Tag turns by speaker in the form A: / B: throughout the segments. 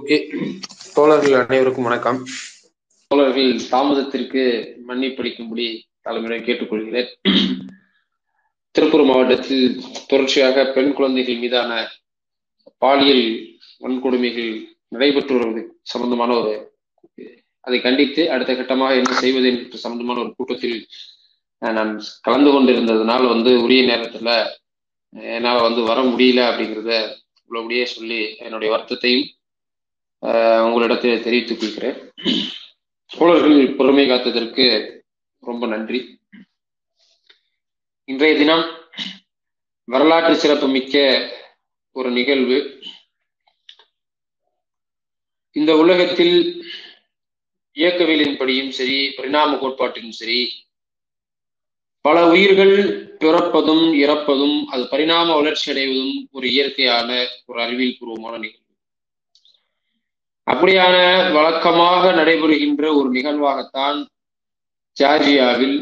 A: Okay. தோழர்கள் அனைவருக்கும் வணக்கம்.
B: தோழர்கள் தாமதத்திற்கு மன்னிப்பளிக்கும்படி தலைமுறை கேட்டுக்கொள்கிறேன். திருப்பூர் மாவட்டத்தில் தொடர்ச்சியாக பெண் குழந்தைகள் மீதான பாலியல் வன்கொடுமைகள் நடைபெற்று வருவது சம்பந்தமான ஒரு அதை கண்டித்து அடுத்த கட்டமாக என்ன செய்வது என்று சம்பந்தமான ஒரு கூட்டத்தில் நான் கலந்து கொண்டிருந்ததுனால் வந்து உரிய நேரத்துல என்னால் வந்து வர முடியல அப்படிங்கிறத உள்ளபடியே சொல்லி என்னுடைய வருத்தத்தையும் உங்களிடத்தில் தெரிவித்துக் கொள்கிறேன். தோழர்கள் பொறுமை காத்ததற்கு ரொம்ப நன்றி. இன்றைய தினம் வரலாற்று சிறப்பு மிக்க ஒரு நிகழ்வு. இந்த உலகத்தில் இயக்கவியலின்படியும் சரி பரிணாம கோட்பாட்டிலும் சரி பல உயிர்கள் பிறப்பதும் இறப்பதும் அது பரிணாம வளர்ச்சி அடைவதும் ஒரு இயற்கையான ஒரு அறிவியல் பூர்வமான நிகழ்வு. அப்படியான வழக்கமாக நடைபெறுகின்ற ஒரு நிகழ்வாகத்தான் ஜார்ஜியாவில்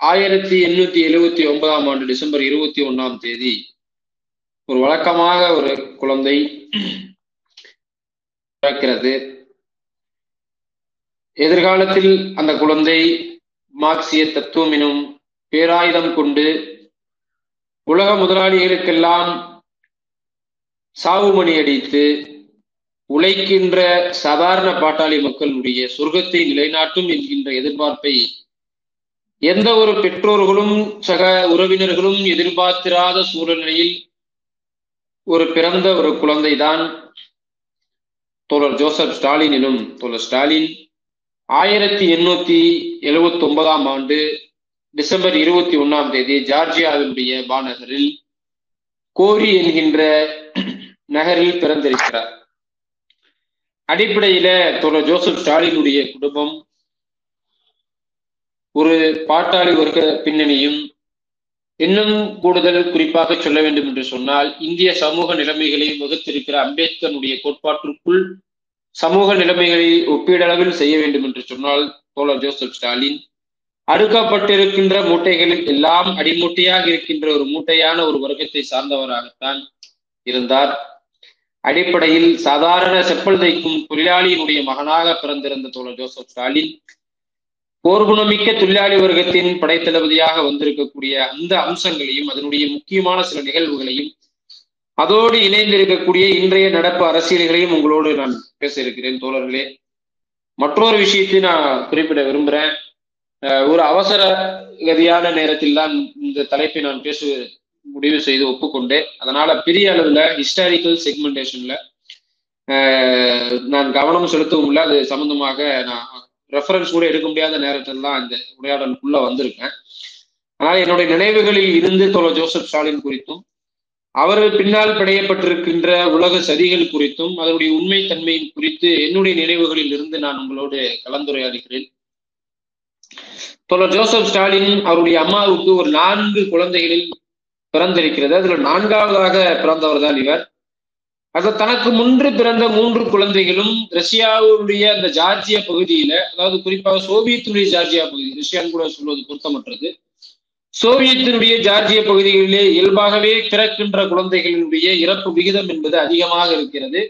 B: ஆயிரத்தி எண்ணூத்தி எழுவத்தி ஒன்பதாம் ஆண்டு டிசம்பர் இருபத்தி ஒன்னாம் தேதி ஒரு வழக்கமாக ஒரு குழந்தை பிறக்கிறது. எதிர்காலத்தில் அந்த குழந்தை மார்க்சிய தத்துவம் எனும் பேராயுதம் கொண்டு உலக முதலாளிகளுக்கெல்லாம் சாவுமணி அடித்து உழைக்கின்ற சாதாரண பாட்டாளி மக்களுடைய சொர்க்கத்தை நிலைநாட்டும் என்கின்ற எதிர்பார்ப்பை எந்த ஒரு பெற்றோர்களும் சக உறவினர்களும் எதிர்பார்த்திராத சூழ்நிலையில் ஒரு பிறந்த ஒரு குழந்தைதான் தோழர் ஜோசப் ஸ்டாலின் எனும் தோழர் ஸ்டாலின். ஆயிரத்தி எண்ணூத்தி எழுபத்தி ஒன்பதாம் ஆண்டு டிசம்பர் இருபத்தி ஒன்னாம் தேதி ஜார்ஜியாவினுடைய மாநகரில் கோரி என்கின்ற நகரில் பிறந்திருக்கிறார். அடிப்படையில தோழர் ஜோசப் ஸ்டாலினுடைய குடும்பம் ஒரு பாட்டாளி வர்க்க பின்னணியும் இன்னும் கூடுதல் குறிப்பாக சொல்ல வேண்டும் என்று சொன்னால் இந்திய சமூக நிலைமைகளையும் வகுத்திருக்கிற அம்பேத்கருடைய கோட்பாட்டிற்குள் சமூக நிலைமைகளை ஒப்பீடளவில் செய்ய வேண்டும் என்று சொன்னால் தோழர் ஜோசப் ஸ்டாலின் அடுக்கப்பட்டிருக்கின்ற மூட்டைகளில் எல்லாம் அடிமூட்டையாக இருக்கின்ற ஒரு மூட்டையான ஒரு வர்க்கத்தை சார்ந்தவராகத்தான் இருந்தார். அடிப்படையில் சாதாரண செப்பல் தைக்கும் தொழிலாளியினுடைய மகனாக பிறந்திருந்த தோழர் ஜோசப் ஸ்டாலின் போர்குணமிக்க தொழிலாளி வர்க்கத்தின் படைத்தளபதியாக வந்திருக்கக்கூடிய அந்த அம்சங்களையும் அதனுடைய முக்கியமான சில நிகழ்வுகளையும் அதோடு இணைந்திருக்கக்கூடிய இன்றைய நடப்பு அரசியல்களையும் உங்களோடு நான் பேச இருக்கிறேன் தோழர்களே. மற்றொரு விஷயத்தை நான் குறிப்பிட விரும்புகிறேன் ஒரு அவசர கதியான நேரத்தில் தான் இந்த தலைப்பை நான் பேச முடிவு செய்து ஒப்புக்கொண்டேன். அதனால பெரிய அளவுல ஹிஸ்டாரிக்கல் செக்மெண்டேஷன்ல நான் கவனம் செலுத்தவும்ல அது சம்பந்தமாக நான் ரெஃபரன்ஸ் கூட எடுக்க முடியாத நேரத்தில் தான் இந்த உரையாடலுக்குள்ள வந்திருக்கேன். ஆனால் என்னுடைய நினைவுகளில் இருந்து தோழர் ஜோசப் ஸ்டாலின் குறித்தும் அவர்கள் பின்னால் பிணையப்பட்டிருக்கின்ற உலக சதிகள் குறித்தும் அதனுடைய உண்மை தன்மை குறித்து என்னுடைய நினைவுகளில் இருந்து நான் உங்களோடு கலந்துரையாடுகிறேன். தோழர் ஜோசப் ஸ்டாலின் அவருடைய அம்மாவுக்கு ஒரு நான்கு குழந்தைகளில் பிறந்திருக்கிறது. அதுல நான்காவதாக பிறந்தவர் தான் இவர். அது தனக்கு முன்று பிறந்த மூன்று குழந்தைகளும் ரஷ்யாவுடைய அந்த ஜார்ஜியா பகுதியில அதாவது குறிப்பாக சோவியத்தினுடைய ஜார்ஜியா பகுதி ரஷ்யான்னு கூட சொல்வது பொருத்தமற்றது. சோவியத்தினுடைய ஜார்ஜிய பகுதிகளிலே இயல்பாகவே பிறக்கின்ற குழந்தைகளினுடைய இறப்பு விகிதம் என்பது அதிகமாக இருக்கிறது.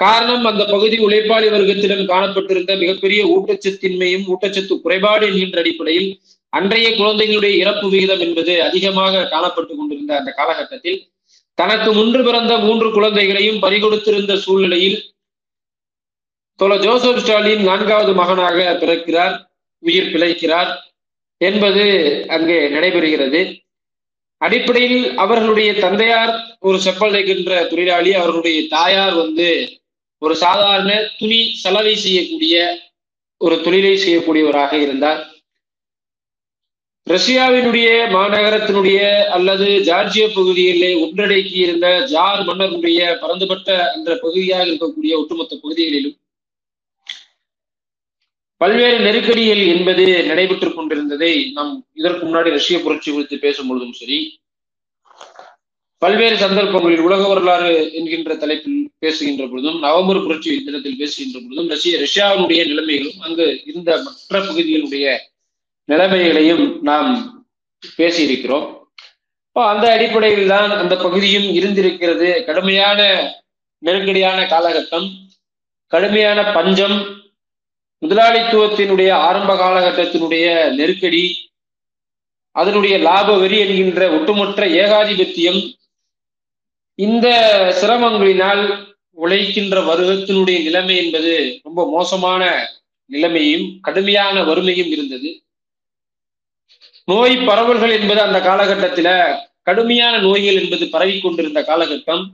B: காரணம் அந்த பகுதி உழைப்பாளி வர்க்கத்திடம் காணப்பட்டிருந்த மிகப்பெரிய ஊட்டச்சத்தின்மையும் ஊட்டச்சத்து குறைபாடு என்கின்ற அடிப்படையில் அன்றைய குழந்தைகளுடைய இறப்பு விகிதம் என்பது அதிகமாக காணப்பட்டு கொண்டிருந்த அந்த காலகட்டத்தில் தனக்கு முன்று பிறந்த மூன்று குழந்தைகளையும் பறிகொடுத்திருந்த சூழ்நிலையில் தொலை ஜோசப் ஸ்டாலின் நான்காவது மகனாக பிறக்கிறார் உயிர் பிழைக்கிறார் என்பது அங்கே நடைபெறுகிறது. அடிப்படையில் அவர்களுடைய தந்தையார் ஒரு செப்பல் தைக்கின்ற தொழிலாளி அவர்களுடைய தாயார் வந்து ஒரு சாதாரண துணி சலவை செய்யக்கூடிய ஒரு தொழிலை செய்யக்கூடியவராக இருந்தார். ரஷ்யாவினுடைய மாநகரத்தினுடைய அல்லது ஜார்ஜிய பகுதியிலே ஒன்றடக்கி இருந்த ஜார் மன்னருடைய பரந்துபட்ட அந்த பகுதியாக இருக்கக்கூடிய ஒட்டுமொத்த பகுதிகளிலும் பல்வேறு நெருக்கடிகள் என்பது நடைபெற்றுக் கொண்டிருந்ததை நாம் இதற்கு முன்னாடி ரஷ்ய புரட்சி குறித்து பேசும் பொழுதும் சரி பல்வேறு சந்தர்ப்பங்களில் உலக வரலாறு என்கின்ற தலைப்பில் பேசுகின்ற பொழுதும் நவம்பர் புரட்சி தினத்தில் பேசுகின்ற பொழுதும் ரஷ்ய ரஷ்யாவினுடைய நிலைமைகளும் அங்கு இருந்த மற்ற பகுதிகளுடைய நிலைமைகளையும் நாம் பேசியிருக்கிறோம். அந்த அடிப்படையில் தான் அந்த பகுதியும் இருந்திருக்கிறது. கடுமையான நெருக்கடியான காலகட்டம் கடுமையான பஞ்சம் முதலாளித்துவத்தினுடைய ஆரம்ப காலகட்டத்தினுடைய நெருக்கடி அதனுடைய லாப வெறி என்கின்ற ஒட்டுமொத்த ஏகாதிபத்தியம் இந்த சிரமங்களினால் உழைக்கின்ற வருகத்தினுடைய நிலைமை என்பது ரொம்ப மோசமான நிலைமையும் கடுமையான வறுமையும் இருந்தது. நோய் பரவல்கள் என்பது அந்த காலகட்டத்தில கடுமையான நோய்கள் என்பது பரவி கொண்டிருந்த காலகட்டம்.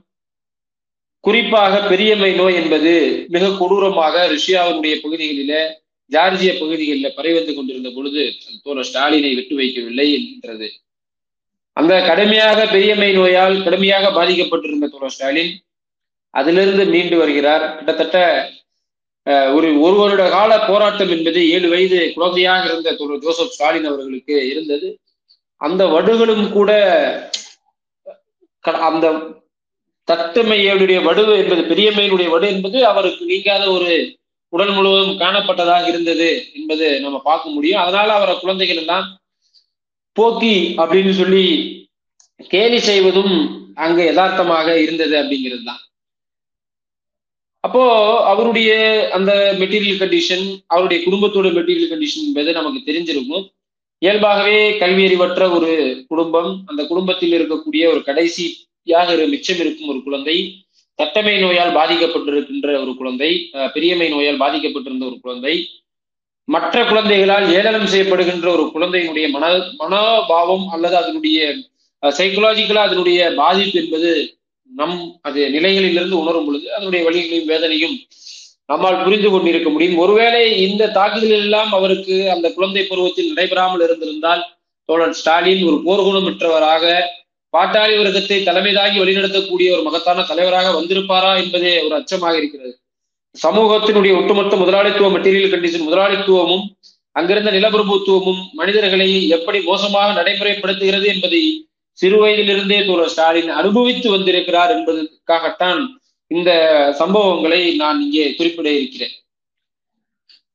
B: குறிப்பாக பெரியம்மை நோய் என்பது மிக கொடூரமாக ரஷ்யாவினுடைய பகுதிகளில ஜார்ஜிய பகுதிகளில் பரவி வந்து கொண்டிருந்த பொழுது தோழர் ஸ்டாலினை விட்டு வைக்கவில்லை என்கின்றது. அந்த கடுமையாக பெரியம்மை நோயால் கடுமையாக பாதிக்கப்பட்டிருந்த தோழர் ஸ்டாலின் அதிலிருந்து மீண்டு வருகிறார். கிட்டத்தட்ட ஒரு ஒரு வருட கால போராட்டம் என்பது ஏழு வயது குழந்தையாக இருந்த தோழர் ஜோசப் ஸ்டாலின் அவர்களுக்கு இருந்தது. அந்த வடுகளும் கூட அந்த தட்டுமையுடைய வடு என்பது பெரியம்மையினுடைய வடு என்பது அவருக்கு நீங்காத ஒரு உடல் முழுவதும் காணப்பட்டதாக இருந்தது என்பது நம்ம பார்க்க முடியும். அதனால அவரை குழந்தைகள் எல்லாம் போக்கி அப்படின்னு சொல்லி கேலி செய்வதும் அங்கு யதார்த்தமாக இருந்தது அப்படிங்கிறது தான். அப்போ அவருடைய அந்த மெட்டீரியல் கண்டிஷன் அவருடைய குடும்பத்தோட மெட்டீரியல் கண்டிஷன் என்பது நமக்கு தெரிஞ்சிருக்கும். இயல்பாகவே கல்வி அறிவற்ற ஒரு குடும்பம் அந்த குடும்பத்தில் இருக்கக்கூடிய ஒரு கடைசியாக மிச்சம் இருக்கும் ஒரு குழந்தை தட்டமை நோயால் பாதிக்கப்பட்டிருக்கின்ற ஒரு குழந்தை பெரியமை நோயால் பாதிக்கப்பட்டிருந்த ஒரு குழந்தை மற்ற குழந்தைகளால் ஏளனம் செய்யப்படுகின்ற ஒரு குழந்தையினுடைய மன மனோபாவம் அல்லது அதனுடைய சைக்கலாஜிக்கலா அதனுடைய பாதிப்பு என்பது நம் அது நிலைகளிலிருந்து உணரும் பொழுது அதனுடைய வழிகளையும் வேதனையும் நம்மால் புரிந்து கொண்டிருக்க முடியும். ஒருவேளை இந்த தாக்குதல் எல்லாம் அவருக்கு அந்த குழந்தை பருவத்தில் நடைபெறாமல் இருந்திருந்தால் தோழன் ஸ்டாலின் ஒரு போர்க்குணமற்றவராக பாட்டாளி வர்க்கத்தை தலைமைதாகி வழிநடத்தக்கூடிய ஒரு மகத்தான தலைவராக வந்திருப்பாரா என்பதே ஒரு அச்சமாக இருக்கிறது. சமூகத்தினுடைய ஒட்டுமொத்த முதலாளித்துவ மெட்டீரியல் கண்டிஷன் முதலாளித்துவமும் அங்கிருந்த நிலப்பிரபுத்துவமும் மனிதர்களை எப்படி மோசமாக நடைமுறைப்படுத்துகிறது என்பதை சிறு வயதிலிருந்தே தோழர் ஸ்டாலின் அனுபவித்து வந்திருக்கிறார் என்பதற்காகத்தான் இந்த சம்பவங்களை நான் இங்கே குறிப்பிட இருக்கிறேன்.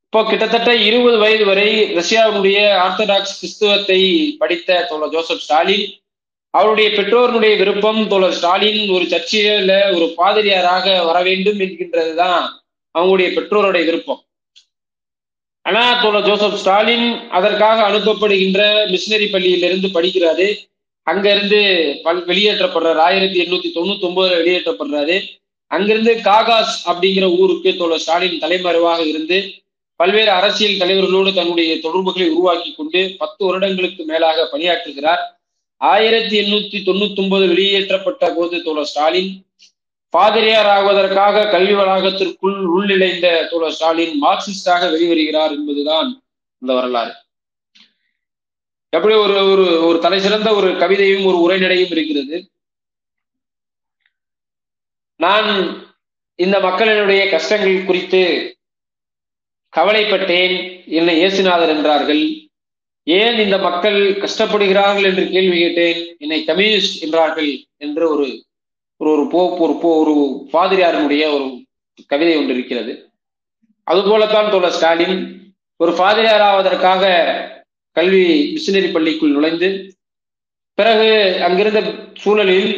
B: இப்போ கிட்டத்தட்ட இருபது வயது வரை ரஷ்யாவுடைய ஆர்த்தடாக்ஸ் கிறிஸ்துவத்தை படித்த தோழர் ஜோசப் ஸ்டாலின் அவருடைய பெற்றோருடைய விருப்பம் தோழர் ஸ்டாலின் ஒரு சர்ச்சையில ஒரு பாதிரியாராக வர வேண்டும் என்கின்றதுதான் அவங்களுடைய பெற்றோருடைய விருப்பம். ஆனா தோழர் ஜோசப் ஸ்டாலின் அதற்காக அனுப்பப்படுகின்ற மிஷினரி பள்ளியிலிருந்து படிக்கிறாரு. அங்க இருந்து பல் வெளியேற்றப்படுறாரு. ஆயிரத்தி எண்ணூத்தி தொண்ணூத்தி ஒன்பதுல வெளியேற்றப்படுறாரு. அங்கிருந்து காகாஸ் அப்படிங்கிற ஊருக்கு தோழர் ஸ்டாலின் தலைமறைவாக இருந்து பல்வேறு அரசியல் தலைவர்களோடு தன்னுடைய தொடர்புகளை உருவாக்கி கொண்டு பத்து வருடங்களுக்கு மேலாக பணியாற்றுகிறார். ஆயிரத்தி எண்ணூத்தி தொண்ணூத்தி ஒன்பது வெளியேற்றப்பட்ட போது தோழர் ஸ்டாலின் பாதிரியார் ஆகுவதற்காக கல்வி வளாகத்திற்குள் உள்நிலைந்த தோழர் ஸ்டாலின் மார்க்சிஸ்டாக வெளிவருகிறார் என்பதுதான் இந்த வரலாறு. எப்படி ஒரு ஒரு ஒரு தலை சிறந்த ஒரு கவிதையும் ஒரு உரைநடையும் இருக்கிறது. நான் இந்த மக்களினுடைய கஷ்டங்கள் குறித்து கவலைப்பட்டேன். என்னை இயேசுநாதர் என்றார்கள். ஏன் இந்த மக்கள் கஷ்டப்படுகிறார்கள் என்று கேள்வி கேட்டேன். என்னை கம்யூனிஸ்ட் என்றார்கள் என்று ஒரு ஒரு ஒரு போ ஒரு போ ஒரு பாதிரியாரினுடைய ஒரு கவிதை ஒன்று இருக்கிறது. அதுபோலத்தான் தோழர் ஸ்டாலின் ஒரு பாதிரியார் ஆவதற்காக கல்வி மிஷினரி பள்ளிக்குள் நுழைந்து பிறகு அங்கிருந்த சூழலில்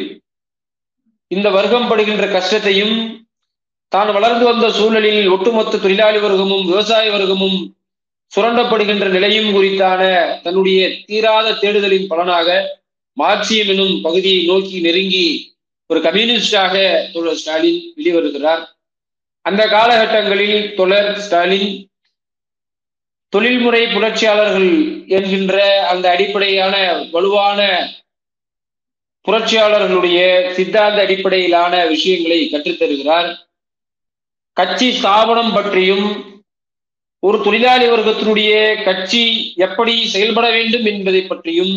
B: இந்த வர்க்கம் படுகின்ற கஷ்டத்தையும் தான் வளர்ந்து வந்த சூழலில் ஒட்டுமொத்த தொழிலாளி வர்க்கமும் விவசாய வர்க்கமும் சுரண்டப்படுகின்ற நிலையும் குறித்தான தன்னுடைய தீராத தேடுதலின் பலனாக மார்க்சியம் எனும் பகுதியை நோக்கி நெருங்கி ஒரு கம்யூனிஸ்டாக தோழர் ஸ்டாலின் வெளிவருகிறார். அந்த காலகட்டங்களில் தொடர் ஸ்டாலின் தொழில்முறை புரட்சியாளர்கள் என்கின்ற அந்த அடிப்படையான வலுவான புரட்சியாளர்களுடைய சித்தாந்த அடிப்படையிலான விஷயங்களை கற்றுத்தருகிறார். கட்சி ஸ்தாபனம் பற்றியும் ஒரு தொழிலாளி வர்க்கத்தினுடைய கட்சி எப்படி செயல்பட வேண்டும் என்பதை பற்றியும்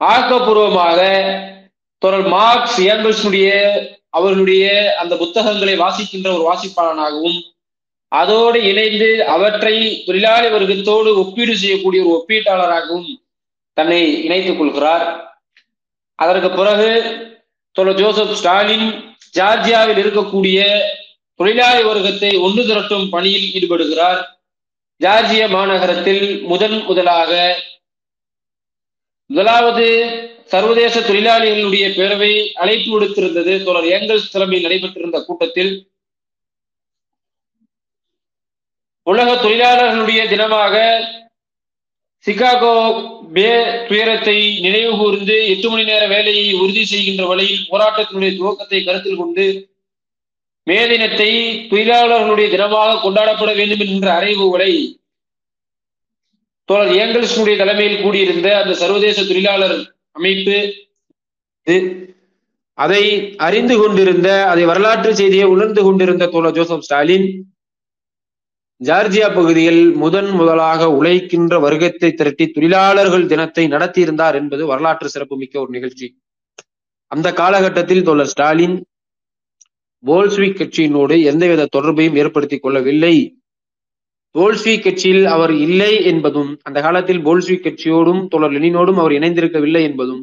B: ஆக்கப்பூர்வமாக தொடர் மார்க்ஸ் ஏங்கல்ஸுடைய அவர்களுடைய அந்த புத்தகங்களை வாசிக்கின்ற ஒரு வாசிப்பாளனாகவும் அதோடு இணைந்து அவற்றை தொழிலாளி வர்க்கத்தோடு ஒப்பீடு செய்யக்கூடிய ஒரு ஒப்பீட்டாளராகவும் தன்னை இணைத்துக் கொள்கிறார். அதற்கு பிறகு தொடர் ஜோசப் ஸ்டாலின் ஜார்ஜியாவில் இருக்கக்கூடிய தொழிலாளி வர்க்கத்தை ஒன்று திரட்டும் பணியில் ஈடுபடுகிறார். ஜார்ஜிய மாநகரத்தில் முதன் முதலாக முதலாவது சர்வதேச தொழிலாளிகளுடைய பேரவை அழைப்பு விடுத்திருந்தது. தொடர் ஏங்கல்ஸ் தலைமையில் நடைபெற்றிருந்த கூட்டத்தில் உலக தொழிலாளர்களுடைய தினமாக சிகாகோ பே துயரத்தை நினைவு கூர்ந்து எட்டு மணி நேர வேலையை உறுதி செய்கின்ற வழியில் போராட்டத்தினுடைய துவக்கத்தை கருத்தில் கொண்டு மே தினத்தை தொழிலாளர்களுடைய தினமாக கொண்டாடப்பட வேண்டும் என்ற அறைவுகளை தோழர் ஏங்கல்ஸுடைய தலைமையில் கூடியிருந்த அந்த சர்வதேச தொழிலாளர் அமைப்பு அதை அறிந்து கொண்டிருந்த அதை வரலாற்று செய்தியை உணர்ந்து கொண்டிருந்த தோழர் ஜோசப் ஸ்டாலின் ஜார்ஜியா பகுதியில் முதன் முதலாக உழைக்கின்ற வர்க்கத்தை திரட்டி தொழிலாளர்கள் தினத்தை நடத்தியிருந்தார் என்பது வரலாற்று சிறப்புமிக்க ஒரு நிகழ்ச்சி. அந்த காலகட்டத்தில் தோழர் ஸ்டாலின் போல்ஸ்விக் கட்சியினோடு எந்தவித தொடர்பையும் ஏற்படுத்திக் கொள்ளவில்லை. போல்ஸ்விக் கட்சியில் அவர் இல்லை என்பதும் அந்த காலத்தில் போல்ஸ்விக் கட்சியோடும் தோழர் லெனினோடும் அவர் இணைந்திருக்கவில்லை என்பதும்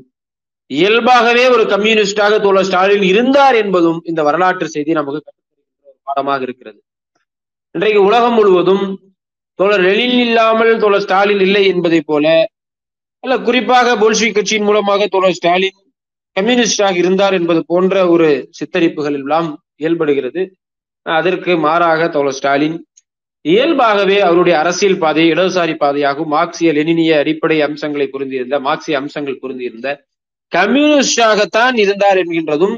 B: இயல்பாகவே ஒரு கம்யூனிஸ்டாக தோழர் ஸ்டாலின் இருந்தார் என்பதும் இந்த வரலாற்று செய்தி நமக்கு பாடமாக இருக்கிறது. இன்றைக்கு உலகம் முழுவதும் தோழர் லெனின் இல்லாமல் தோழர் ஸ்டாலின் இல்லை என்பதை போல அல்ல குறிப்பாக போல்ஸ்விக் கட்சியின் மூலமாக தோழர் ஸ்டாலின் கம்யூனிஸ்டாக இருந்தார் என்பது போன்ற ஒரு சித்தரிப்புகள் எல்லாம் இயல்படுகிறது. அதற்கு மாறாக தோழர் ஸ்டாலின் இயல்பாகவே அவருடைய அரசியல் பாதை இடதுசாரி பாதையாகவும் மார்க்சிய லெனினிய அடிப்படை அம்சங்களை புரிந்திருந்த மார்க்சிய அம்சங்கள் புரிந்திருந்த கம்யூனிஸ்டாகத்தான் இருந்தார் என்கின்றதும்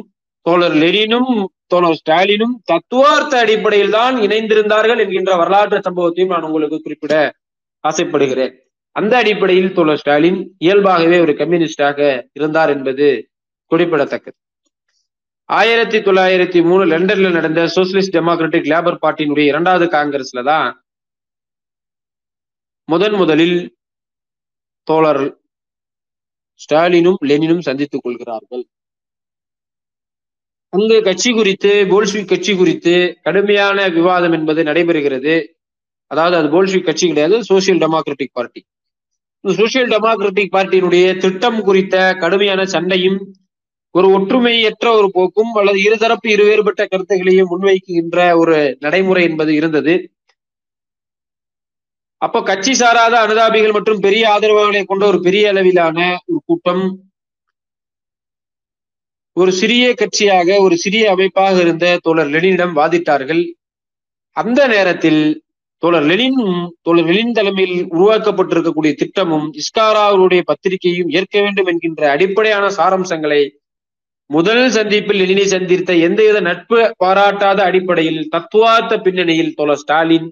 B: தோழர் லெனினும் தோழர் ஸ்டாலினும் தத்துவார்த்த அடிப்படையில் தான் இணைந்திருந்தார்கள் என்கின்ற வரலாற்று சம்பவத்தையும் நான் உங்களுக்கு குறிப்பிட ஆசைப்படுகிறேன். அந்த அடிப்படையில் தோழர் ஸ்டாலின் இயல்பாகவே ஒரு கம்யூனிஸ்டாக இருந்தார் என்பது குறிப்பிடத்தக்கது. ஆயிரத்தி தொள்ளாயிரத்தி மூணு லண்டன்ல நடந்த சோசியலிஸ்ட் டெமோக்ராட்டிக் லேபர் பார்ட்டியினுடைய இரண்டாவது காங்கிரஸ்ல தான் முதன் முதலில் தோழர் ஸ்டாலினும் லெனினும் சந்தித்துக் கொள்கிறார்கள். அங்கு கட்சி குறித்து போல்ஸ்விக் கட்சி குறித்து கடுமையான விவாதம் என்பது நடைபெறுகிறது. அதாவது அது போல்ஸ்விக் கட்சி கிடையாது சோசியல் டெமோக்ராட்டிக் பார்ட்டி. இந்த சோசியல் டெமோக்ராட்டிக் பார்ட்டியினுடைய திட்டம் குறித்த கடுமையான சண்டையும் ஒரு ஒற்றுமையற்ற ஒரு போக்கும் அல்லது இருதரப்பு இருவேறுபட்ட கருத்துக்களையும் முன்வைக்கின்ற ஒரு நடைமுறை என்பது இருந்தது. அப்போ கட்சி சாராத அனுதாபிகள் மற்றும் பெரிய ஆதரவாளர்களை கொண்ட ஒரு பெரிய அளவிலான ஒரு கூட்டம் ஒரு சிறிய கட்சியாக ஒரு சிறிய அமைப்பாக இருந்த தோழர் லெனினிடம் வாதிட்டார்கள். அந்த நேரத்தில் தோழர் லெனின் தோழர் லெனின் தலைமையில் உருவாக்கப்பட்டிருக்கக்கூடிய திட்டமும் இஸ்காரா அவருடைய பத்திரிகையும் ஏற்க வேண்டும் என்கின்ற அடிப்படையான சாரம்சங்களை முதல் சந்திப்பில் லெனினை சந்தித்த எந்தவித நட்பு பாராட்டாத அடிப்படையில் தத்துவார்த்த பின்னணியில் தோழர் ஸ்டாலின்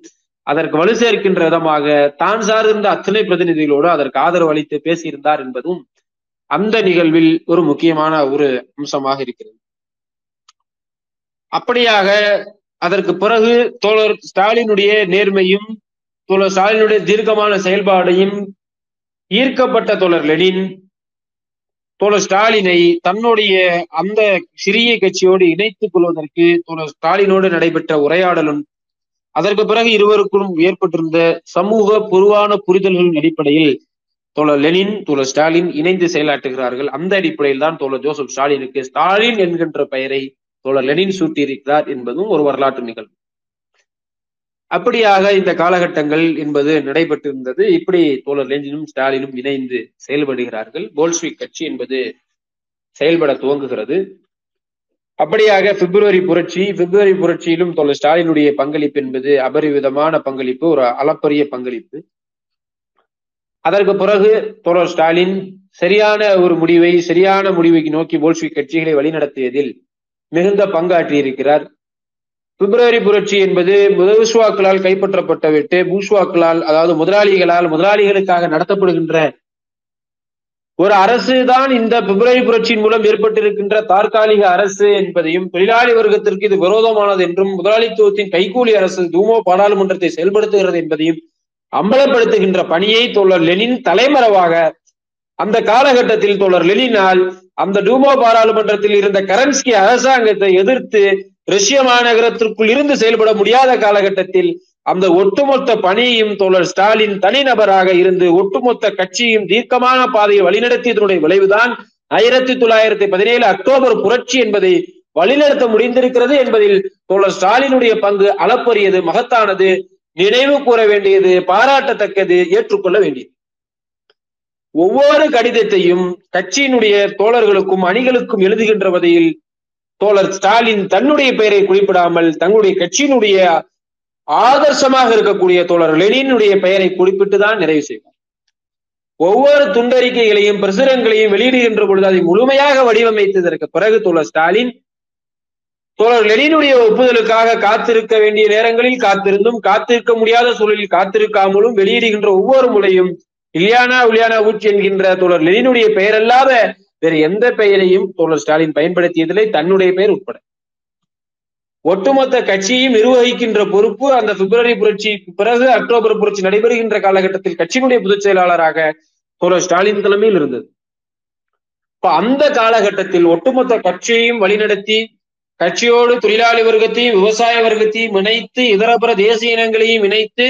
B: அதற்கு வலு சேர்க்கின்ற விதமாக தான் சார்ந்த அத்தனை பிரதிநிதிகளோடு அதற்கு ஆதரவு அளித்து பேசியிருந்தார் என்பதும் அந்த நிகழ்வில் ஒரு முக்கியமான ஒரு அம்சமாக இருக்கிறது. அப்படியாக அதற்கு பிறகு தோழர் ஸ்டாலினுடைய நேர்மையும் தோழர் ஸ்டாலினுடைய தீர்க்கமான செயல்பாடையும் ஈர்க்கப்பட்ட தோழர் லெனின் தோழர் ஸ்டாலினை தன்னுடைய அந்த சிறிய கட்சியோடு இணைத்துக் கொள்வதற்கு தோழர் ஸ்டாலினோடு நடைபெற்ற உரையாடலும் அதற்கு பிறகு இருவருக்கும் ஏற்பட்டிருந்த சமூக பொதுவான புரிதல்களின் அடிப்படையில் தோழர் லெனின் தோழர் ஸ்டாலின் இணைந்து செயலாற்றுகிறார்கள். அந்த அடிப்படையில் தான் தோழர் ஜோசப் ஸ்டாலினுக்கு ஸ்டாலின் என்கின்ற பெயரை தோழர் லெனின் சூட்டியிருக்கிறார் என்பதும் ஒரு வரலாற்று நிகழ்வு. அப்படியாக இந்த காலகட்டங்கள் என்பது நடைபெற்றிருந்தது. இப்படி தோழர் லெனினும் ஸ்டாலினும் இணைந்து செயல்படுகிறார்கள். போல்ஸ்விக் கட்சி என்பது செயல்பட துவங்குகிறது. அப்படியாக பிப்ரவரி புரட்சி பிப்ரவரி புரட்சியிலும் தோழர் ஸ்டாலினுடைய பங்களிப்பு என்பது அபரிவிதமான பங்களிப்பு ஒரு அளப்பரிய பங்களிப்பு. அதற்கு பிறகு தோழர் ஸ்டாலின் சரியான ஒரு முடிவை சரியான முடிவை நோக்கி போல்ஸ்விக் கட்சிகளை வழிநடத்தியதில் மிகுந்த பங்காற்றி இருக்கிறார் பிப்ரவரி புரட்சி என்பது முதல்சுவாக்களால் கைப்பற்றப்பட்ட விட்டு பூஷ்வாக்களால் அதாவது முதலாளிகளால் முதலாளிகளுக்காக நடத்தப்படுகின்ற ஒரு அரசு தான் இந்த பிப்ரவரி புரட்சியின் மூலம் ஏற்பட்டிருக்கின்ற தற்காலிக அரசு என்பதையும் தொழிலாளி வர்க்கத்திற்கு இது விரோதமானது என்றும் முதலாளித்துவத்தின் கைகூலி அரசு தூமோ பாராளுமன்றத்தை செயல்படுத்துகிறது என்பதையும் அம்பலப்படுத்துகின்ற பணியை தோழர் லெனின் தலைமறைவாக அந்த காலகட்டத்தில் தோழர் லெனினால் அந்த டூமோ பாராளுமன்றத்தில் இருந்த கரன்ஸ்கி அரசாங்கத்தை எதிர்த்து ரஷ்ய மாநகரத்திற்குள் இருந்து செயல்பட முடியாத காலகட்டத்தில் அந்த ஒட்டுமொத்த பணியையும் தோழர் ஸ்டாலின் தனிநபராக இருந்து ஒட்டுமொத்த கட்சியும் தீர்க்கமான பாதையை வழிநடத்தியதனுடைய விளைவுதான் ஆயிரத்தி தொள்ளாயிரத்தி பதினேழு அக்டோபர் புரட்சி என்பதை வழிநடத்த முடிந்திருக்கிறது என்பதில் தோழர் ஸ்டாலினுடைய பங்கு அளப்பரியது மகத்தானது. நினைவு கூற வேண்டியது பாராட்டத்தக்கது ஏற்றுக்கொள்ள வேண்டியது.
A: ஒவ்வொரு கடிதத்தையும் கட்சியினுடைய தோழர்களுக்கும் அணிகளுக்கும் எழுதுகின்ற வகையில் தோழர் ஸ்டாலின் தன்னுடைய பெயரை குறிப்பிடாமல் தங்களுடைய கட்சியினுடைய ஆதர்சமாக இருக்கக்கூடிய தோழர் லெனினுடைய பெயரை குறிப்பிட்டு தான் நிறைவு செய்வார். ஒவ்வொரு துண்டறிக்கைகளையும் பிரசுரங்களையும் வெளியிடுகின்ற பொழுது அதை முழுமையாக வடிவமைத்ததற்கு பிறகு தோழர் ஸ்டாலின் தோழர் லெனினுடைய ஒப்புதலுக்காக காத்திருக்க வேண்டிய நேரங்களில் காத்திருந்தும் காத்திருக்க முடியாத சூழலில் காத்திருக்காமலும் வெளியிடுகின்ற ஒவ்வொரு முறையும் இலியானா உலியானா ஊச்சி என்கின்ற தோழர் லெனினுடைய பெயர் அல்லாத வேறு எந்த பெயரையும் தோழர் ஸ்டாலின் பயன்படுத்தியதில்லை தன்னுடைய பெயர் உட்பட. ஒட்டுமொத்த கட்சியையும் நிர்வகிக்கின்ற பொறுப்பு அந்த பிப்ரவரி புரட்சி பிறகு அக்டோபர் புரட்சி நடைபெறுகின்ற காலகட்டத்தில் கட்சியினுடைய பொதுச் செயலாளராக தோழர் ஸ்டாலின் தலைமையில் இருந்தது. இப்ப அந்த காலகட்டத்தில் ஒட்டுமொத்த கட்சியையும் வழிநடத்தி கட்சியோடு தொழிலாளி வர்க்கத்தையும் விவசாய வர்க்கத்தையும் இணைத்து இதரபுற தேசிய இனங்களையும் இணைத்து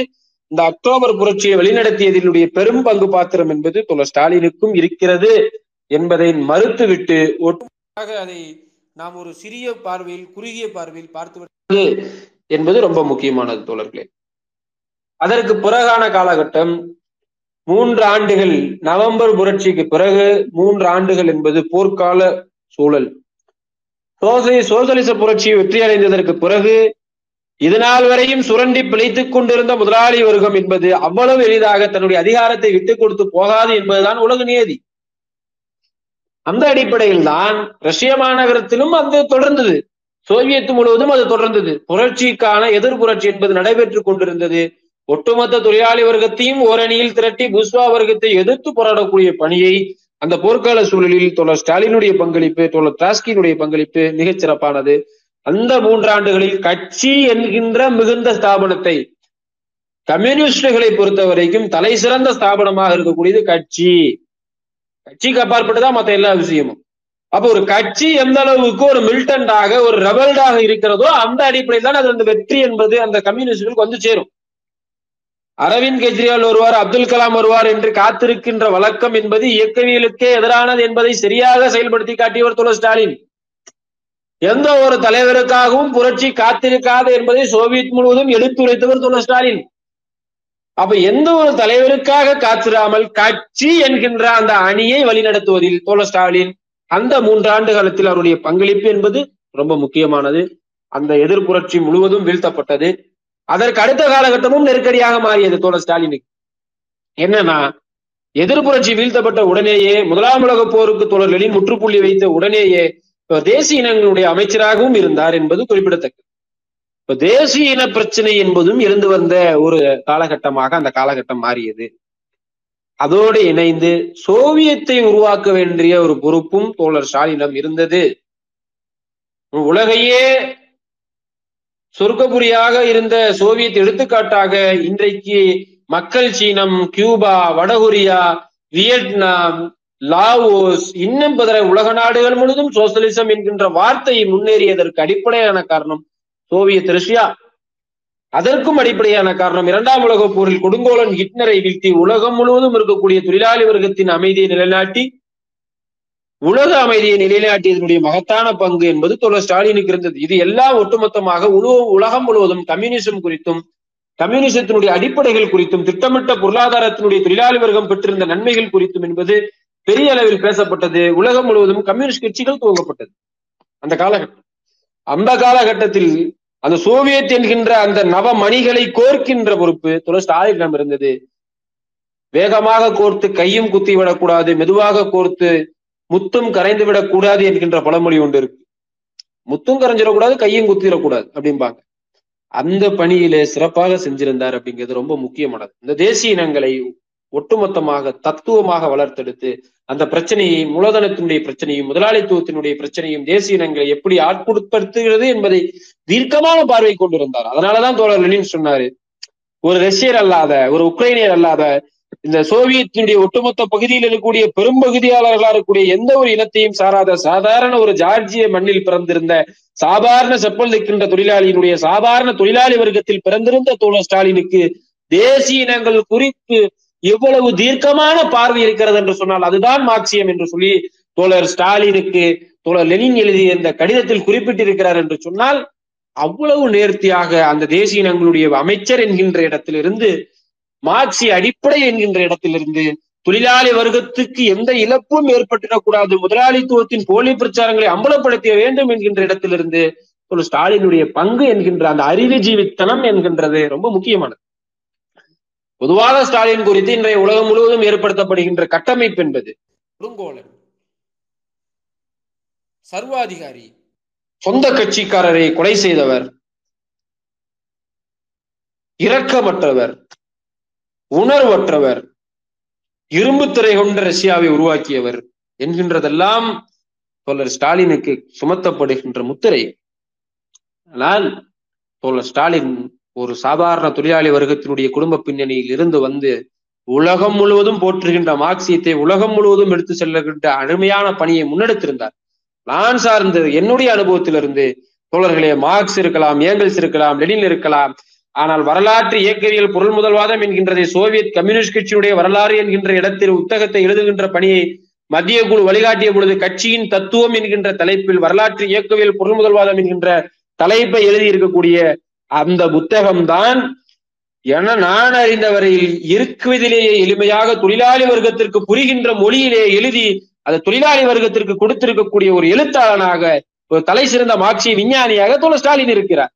A: இந்த அக்டோபர் புரட்சியை வழிநடத்தியதிலுடைய பெரும் பங்கு பாத்திரம் என்பது தோழர் ஸ்டாலினுக்கும் இருக்கிறது என்பதை மறுத்துவிட்டு ஒட்டுமொத்தமாக அதை நாம் ஒரு சிறிய பார்வையில் குறுகிய பார்வையில் பார்த்து என்பது ரொம்ப முக்கியமானது தோழர்களே. அதற்கு பிறகான காலகட்டம் மூன்று ஆண்டுகள் நவம்பர் புரட்சிக்கு பிறகு மூன்று ஆண்டுகள் என்பது போர்க்கால சூழல். சோசலிச புரட்சி வெற்றி அடைந்ததற்கு பிறகு இதனால் வரையும் சுரண்டி பிழைத்துக் கொண்டிருந்த முதலாளி வர்க்கம் என்பது அவ்வளவு எளிதாக தன்னுடைய அதிகாரத்தை விட்டுக் கொடுத்து போகாது என்பதுதான் உலக நியதி. அந்த அடிப்படையில் தான் ரஷ்ய மாநகரத்திலும் அது தொடர்ந்தது. சோவியத் முழுவதும் அது தொடர்ந்தது. புரட்சிக்கான எதிர் புரட்சி என்பது நடைபெற்றுக் கொண்டிருந்தது. ஒட்டுமொத்த தொழிலாளி வர்க்கத்தையும் ஓரணியில் திரட்டி புஷ்வா வர்க்கத்தை எதிர்த்து போராடக்கூடிய பணியை அந்த போர்க்கால சூழலில் தோழர் ஸ்டாலினுடைய பங்களிப்பு தோழர் டிராஸ்கியினுடைய பங்களிப்பு மிகச் சிறப்பானது. அந்த மூன்றாண்டுகளில் கட்சி என்கின்ற மிகுந்த ஸ்தாபனத்தை கம்யூனிஸ்டுகளை பொறுத்த வரைக்கும் தலை சிறந்த ஸ்தாபனமாக இருக்கக்கூடியது கட்சி. கட்சிக்கு அப்பாற்பட்டுதான் மத்த எல்லா விஷயமும். அப்ப ஒரு கட்சி எந்த அளவுக்கு ஒரு மில்டன்டாக ஒரு ரெபல்டாக இருக்கிறதோ அந்த அடிப்படையில் தான் அது அந்த வெற்றி என்பது அந்த கம்யூனிஸ்டுகளுக்கு வந்து சேரும். அரவிந்த் கெஜ்ரிவால் வருவார் அப்துல் கலாம் வருவார் என்று காத்திருக்கின்ற வழக்கம் என்பது இயக்கவியலுக்கே எதிரானது என்பதை சரியாக செயல்படுத்தி காட்டியவர் துல ஸ்டாலின். எந்த ஒரு தலைவருக்காகவும் புரட்சி காத்திருக்காது என்பதை சோவியத் முழுவதும் எடுத்துரைத்தவர் துல ஸ்டாலின். அப்ப எந்த ஒரு தலைவருக்காக காத்திராமல் கட்சி என்கின்ற அந்த அணியை வழிநடத்துவதில் தோழர் ஸ்டாலின் அந்த மூன்றாண்டு காலத்தில் அவருடைய பங்களிப்பு என்பது ரொம்ப முக்கியமானது. அந்த எதிர்ப்புரட்சி முழுவதும் வீழ்த்தப்பட்டது. அதற்கு அடுத்த காலகட்டமும் நெருக்கடியாக மாறியது தோழர் ஸ்டாலினுக்கு. என்னன்னா எதிர்ப்புரட்சி வீழ்த்தப்பட்ட உடனேயே முதலாம் உலக போருக்கு தோழர் லெனின் முற்றுப்புள்ளி வைத்த உடனேயே தேசிய இனங்களுடைய அமைச்சராகவும் இருந்தார் என்பது குறிப்பிடத்தக்கது. இப்ப தேசிய இன பிரச்சனை என்பதும் இருந்து வந்த ஒரு காலகட்டமாக அந்த காலகட்டம் மாறியது. அதோடு இணைந்து சோவியத்தை உருவாக்க வேண்டிய ஒரு பொறுப்பும் தோழர் ஸ்டாலினம் இருந்தது. உலகையே சொர்க்கபுரியாக இருந்த சோவியத் எடுத்துக்காட்டாக இன்றைக்கு மக்கள் சீனம் கியூபா வடகொரியா வியட்நாம் லாவோஸ் இன்னும் பிற உலக நாடுகள் முழுதும் சோசியலிசம் என்கின்ற வார்த்தை முன்னேறியதற்கு அடிப்படையான காரணம் சோவியத் ரஷ்யா. அதற்கும் அடிப்படையான காரணம் இரண்டாம் உலக போரில் கொடுங்கோலன் ஹிட்னரை வீழ்த்தி உலகம் முழுவதும் இருக்கக்கூடிய தொழிலாளி வர்க்கத்தின் அமைதியை நிலைநாட்டி உலக அமைதியை நிலைநாட்டியதனுடைய மகத்தான பங்கு என்பது தொடர் ஸ்டாலினுக்கு இருந்தது. இது எல்லாம் ஒட்டுமொத்தமாக உலகம் முழுவதும் கம்யூனிசம் குறித்தும் கம்யூனிசத்தினுடைய அடிப்படைகள் குறித்தும் திட்டமிட்ட பொருளாதாரத்தினுடைய தொழிலாளி வர்க்கம் பெற்றிருந்த நன்மைகள் குறித்தும் என்பது பெரிய அளவில் பேசப்பட்டது. உலகம் முழுவதும் கம்யூனிஸ்ட் கட்சிகள் துவங்கப்பட்டது. அந்த காலகட்டம். அந்த காலகட்டத்தில் அந்த சோவியத் என்கின்ற அந்த நவ மணிகளை கோர்க்கின்ற பொறுப்பு தொடர் ஸ்டாலினிடம் இருந்தது. வேகமாக கோர்த்து கையும் குத்தி விடக்கூடாது மெதுவாக கோர்த்து முத்தும் கரைந்து விடக்கூடாது என்கின்ற பழமொழி ஒன்று இருக்கு. முத்தும் கரைஞ்சிடக்கூடாது கையும் குத்திடக்கூடாது அப்படிம்பாங்க. அந்த பணியில சிறப்பாக செஞ்சிருந்தார் அப்படிங்கிறது ரொம்ப முக்கியமானது. இந்த தேசிய இனங்களை ஒட்டுமொத்தமாக தத்துவமாக வளர்த்தெடுத்து அந்த பிரச்சனையை மூலதனத்தினுடைய பிரச்சனையும் முதலாளித்துவத்தினுடைய பிரச்சனையும் தேசிய இனங்களை எப்படி ஆட்படுத்துகிறது என்பதை தீர்க்கமான பார்வை கொண்டிருந்தார். அதனாலதான் தோழர் லெனின் சொன்னாரு ஒரு ரஷ்யர் அல்லாத ஒரு உக்ரைனியர் அல்லாத இந்த சோவியத்தினுடைய ஒட்டுமொத்த பகுதியில் இருக்கக்கூடிய பெரும்பகுதியாளர்களா இருக்கக்கூடிய எந்த ஒரு இனத்தையும் சாராத சாதாரண ஒரு ஜார்ஜிய மண்ணில் பிறந்திருந்த சாதாரண செப்பல் நிற்கின்ற தொழிலாளியினுடைய சாதாரண தொழிலாளி வர்க்கத்தில் பிறந்திருந்த தோழர் ஸ்டாலினுக்கு தேசிய இனங்கள் குறித்து எவ்வளவு தீர்க்கமான பார்வை இருக்கிறது என்று சொன்னால் அதுதான் மார்க்சியம் என்று சொல்லி தோழர் ஸ்டாலினுக்கு தோழர் லெனின் எழுதிய இந்த கடிதத்தில் குறிப்பிட்டிருக்கிறார் என்று சொன்னால் அவ்வளவு நேர்த்தியாக அந்த தேசிய இனங்களுடைய அமைச்சர் என்கின்ற இடத்திலிருந்து மார்க்சிய அடிப்படை என்கின்ற இடத்திலிருந்து தொழிலாளி வர்க்கத்துக்கு எந்த இழப்பும் ஏற்பட்டுடக்கூடாது. முதலாளித்துவத்தின் போலி பிரச்சாரங்களை அம்பலப்படுத்த வேண்டும் என்கின்ற இடத்திலிருந்து ஒரு ஸ்டாலினுடைய பங்கு என்கின்ற அந்த அறிவுஜீவித்தனம் என்கின்றது ரொம்ப முக்கியமானது. பொதுவாக ஸ்டாலின் குறித்து இன்றைய உலகம் முழுவதும் ஏற்படுத்தப்படுகின்ற கட்டமைப்பு என்பது கொடுங்கோலன் சர்வாதிகாரி சொந்த கட்சிக்காரரை கொலை செய்தவர் இரக்கமற்றவர் உணர்வற்றவர் இரும்பு திரை கொண்ட ரஷ்யாவை உருவாக்கியவர் என்கின்றதெல்லாம் தோழர் ஸ்டாலினுக்கு சுமத்தப்படுகின்ற முத்திரை. ஆனால் தோழர் ஸ்டாலின் ஒரு சாதாரண தொழிலாளி வர்க்கத்தினுடைய குடும்ப பின்னணியில் இருந்து வந்து உலகம் முழுவதும் போற்றுகின்ற மார்க்சியத்தை உலகம் முழுவதும் எடுத்து செல்லுகின்ற அருமையான பணியை முன்னெடுத்திருந்தார். நான் சார்ந்த என்னுடைய அனுபவத்திலிருந்து தோழர்களே மார்க்ஸ் இருக்கலாம் ஏங்கல்ஸ் இருக்கலாம் லெனின் இருக்கலாம் ஆனால் வரலாற்று இயக்கவியல் பொருள் முதல்வாதம் என்கின்றதை. சோவியத் கம்யூனிஸ்ட் கட்சியுடைய வரலாறு என்கின்ற இடத்தில் புத்தகத்தை எழுதுகின்ற பணியை மத்திய குழு வழிகாட்டிய பொழுது கட்சியின் தத்துவம் என்கின்ற தலைப்பில் வரலாற்று இயக்கவியல் பொருள் முதல்வாதம் என்கின்ற தலைப்பை எழுதியிருக்கக்கூடிய அந்த புத்தகம்தான் என நான் அறிந்த வரையில் இருக்குவதிலேயே எளிமையாக தொழிலாளி வர்க்கத்திற்கு புரிகின்ற மொழியிலே எழுதி அந்த தொழிலாளி வர்க்கத்திற்கு கொடுத்திருக்கக்கூடிய ஒரு எழுத்தாளனாக ஒரு தலை சிறந்த மார்க்சிய விஞ்ஞானியாக தோழர் ஸ்டாலின் இருக்கிறார்.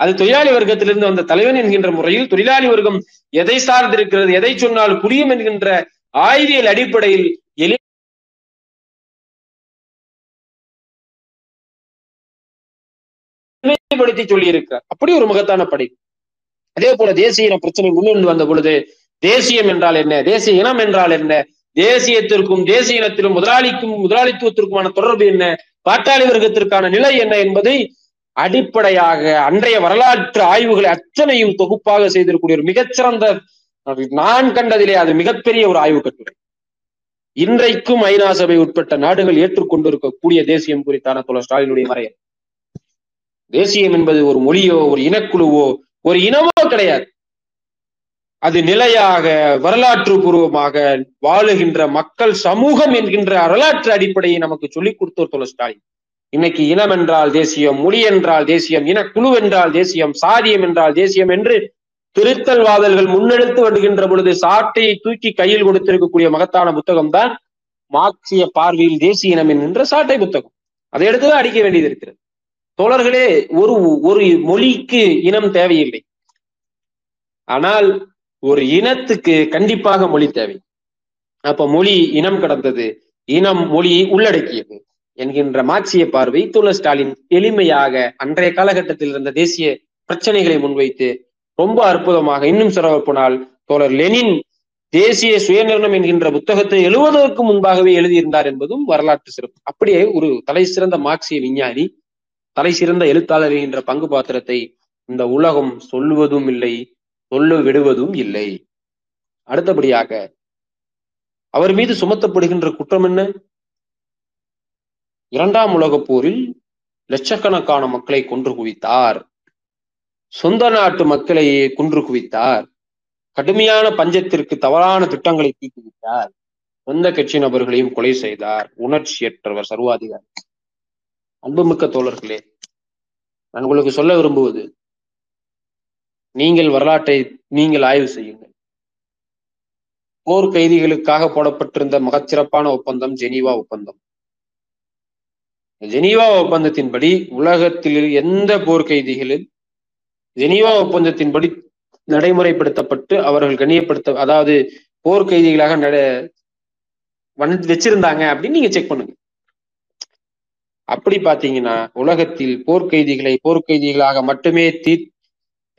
A: அது தொழிலாளி வர்க்கத்திலிருந்து வந்த தலைவன் என்கின்ற முறையில் தொழிலாளி வர்க்கம் எதை சார்ந்திருக்கிறது எதை சொன்னால் புரியும் என்கின்ற ஆய்வியல் அடிப்படையில் எளி எளிமைப்படுத்தி சொல்லி அப்படி ஒரு மகத்தான படை. அதே போல தேசிய இன பிரச்சனை முன்னிருந்து வந்த பொழுது தேசியம் என்றால் என்ன? தேசிய இனம் என்றால் என்ன? தேசியத்திற்கும் தேசிய இனத்திலும் முதலாளிக்கும் முதலாளித்துவத்திற்குமான தொடர்பு என்ன? பாட்டாளி வர்க்கத்திற்கான நிலை என்ன என்பதை அடிப்படையாக அன்றைய வரலாற்று ஆய்வுகளை அத்தனையும் தொகுப்பாக செய்திருக்கூடிய ஒரு மிகச்சிறந்த நான் கண்டதிலே அது மிகப்பெரிய ஒரு ஆய்வு கட்டுரை. இன்றைக்கும் ஐநா சபை உட்பட்ட நாடுகள் ஏற்றுக்கொண்டிருக்கக்கூடிய தேசியம் குறித்தான தோழர் ஸ்டாலினுடைய மறையர் தேசியம் என்பது ஒரு மொழியோ ஒரு இனக்குழுவோ ஒரு இனமோ கிடையாது. அது நிலையாக வரலாற்று பூர்வமாக வாழுகின்ற மக்கள் சமூகம் என்கின்ற வரலாற்று அடிப்படையை நமக்கு சொல்லிக் கொடுத்தோர் தோழர் ஸ்டாலின். இன்னைக்கு இனம் என்றால் தேசியம் மொழி என்றால் தேசியம் இனக்குழு என்றால் தேசியம் சாதியம் என்றால் தேசியம் என்று திருத்தல் வாதல்கள் முன்னெடுத்து வருகின்ற பொழுது சாட்டையை தூக்கி கையில் கொடுத்திருக்கக்கூடிய மகத்தான புத்தகம் தான் மார்க்சிய பார்வையில் தேசிய இனம் என்கின்ற சாட்டை புத்தகம். அதை எடுத்துதான் அடிக்க வேண்டியது இருக்கிறது. தோழர்களே ஒரு ஒரு மொழிக்கு இனம் தேவையில்லை. ஆனால் ஒரு இனத்துக்கு கண்டிப்பாக மொழி தேவை. அப்ப மொழி இனம் கடந்தது இனம் மொழியை உள்ளடக்கியது. என்கின்ற மார்க்சிய பார்வை தோழர் ஸ்டாலின் எளிமையாக அன்றைய காலகட்டத்தில் இருந்த தேசிய பிரச்சனைகளை முன்வைத்து ரொம்ப அற்புதமாக இன்னும் சிறப்பு போனால் தோழர் லெனின் தேசிய சுயநிர்ணம் என்கின்ற புத்தகத்தை எழுவதற்கு முன்பாகவே எழுதியிருந்தார் என்பதும் வரலாற்று சிறப்பு. அப்படியே ஒரு தலை சிறந்த மார்க்சிய விஞ்ஞானி தலை சிறந்த எழுத்தாளர் என்கின்ற பங்கு பாத்திரத்தை இந்த உலகம் சொல்லுவதும் இல்லை சொல்ல விடுவதும் இல்லை. அடுத்தபடியாக அவர் மீது சுமத்தப்படுகின்ற குற்றம் என்ன? இரண்டாம் உலகப் போரில் லட்சக்கணக்கான மக்களை கொன்று குவித்தார். சொந்த நாட்டு மக்களை கொன்று குவித்தார். கடுமையான பஞ்சத்திற்கு தவறான திட்டங்களை தீட்டுவித்தார் சொந்த கட்சி நபர்களையும் கொலை செய்தார். உணர்ச்சியற்றவர் சர்வாதிகாரி. அன்புமிக்க தோழர்களே நான் உங்களுக்கு சொல்ல விரும்புவது நீங்கள் வரலாற்றை நீங்கள் ஆய்வு செய்யுங்கள். போர் கைதிகளுக்காக போடப்பட்டிருந்த மகச்சிறப்பான ஒப்பந்தம் ஜெனீவா ஒப்பந்தம். ஜெனீவா ஒப்பந்தத்தின்படி உலகத்தில் எந்த போர் கைதிகளில் ஜெனீவா ஒப்பந்தத்தின்படி நடைமுறைப்படுத்தப்பட்டு அவர்கள் கண்ணியப்படுத்த அதாவது போர் கைதிகளாக நட வச்சிருந்தாங்க அப்படின்னு நீங்க செக் பண்ணுங்க. அப்படி பாத்தீங்கன்னா உலகத்தில் போர்க்கைதிகளை போர்க்கைதிகளாக மட்டுமே தீ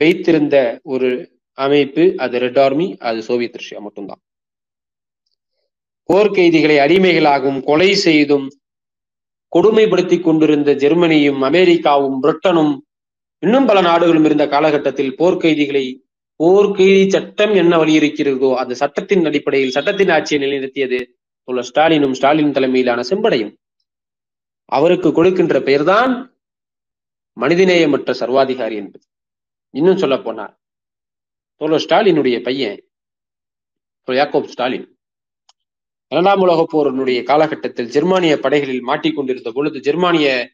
A: வைத்திருந்த ஒரு அமைப்பு அது ரெட் ஆர்மி அது சோவியத் ரஷ்யா மட்டும்தான். போர்க்கைதிகளை அடிமைகளாகவும் கொலை செய்தும் கொடுமைப்படுத்தி கொண்டிருந்த ஜெர்மனியும் அமெரிக்காவும் பிரிட்டனும் இன்னும் பல நாடுகளும் இருந்த காலகட்டத்தில் போர்க்கைதிகளை போர்க்கைதி சட்டம் என்ன வழியிருக்கிறதோ அந்த சட்டத்தின் அடிப்படையில் சட்டத்தின் ஆட்சியை நிலைநிறுத்தியது உள்ள ஸ்டாலினும் ஸ்டாலின் தலைமையிலான செம்படையும். அவருக்கு கொடுக்கின்ற பெயர்தான் மனிதநேயமற்ற சர்வாதிகாரி என்பது. இன்னும் சொல்ல போனார் தோழர் ஸ்டாலினுடைய பையன் யாக்கோப் ஸ்டாலின் இரண்டாம் உலக போரினுடைய காலகட்டத்தில் ஜெர்மானிய படைகளில் மாட்டிக்கொண்டிருந்த பொழுது ஜெர்மானிய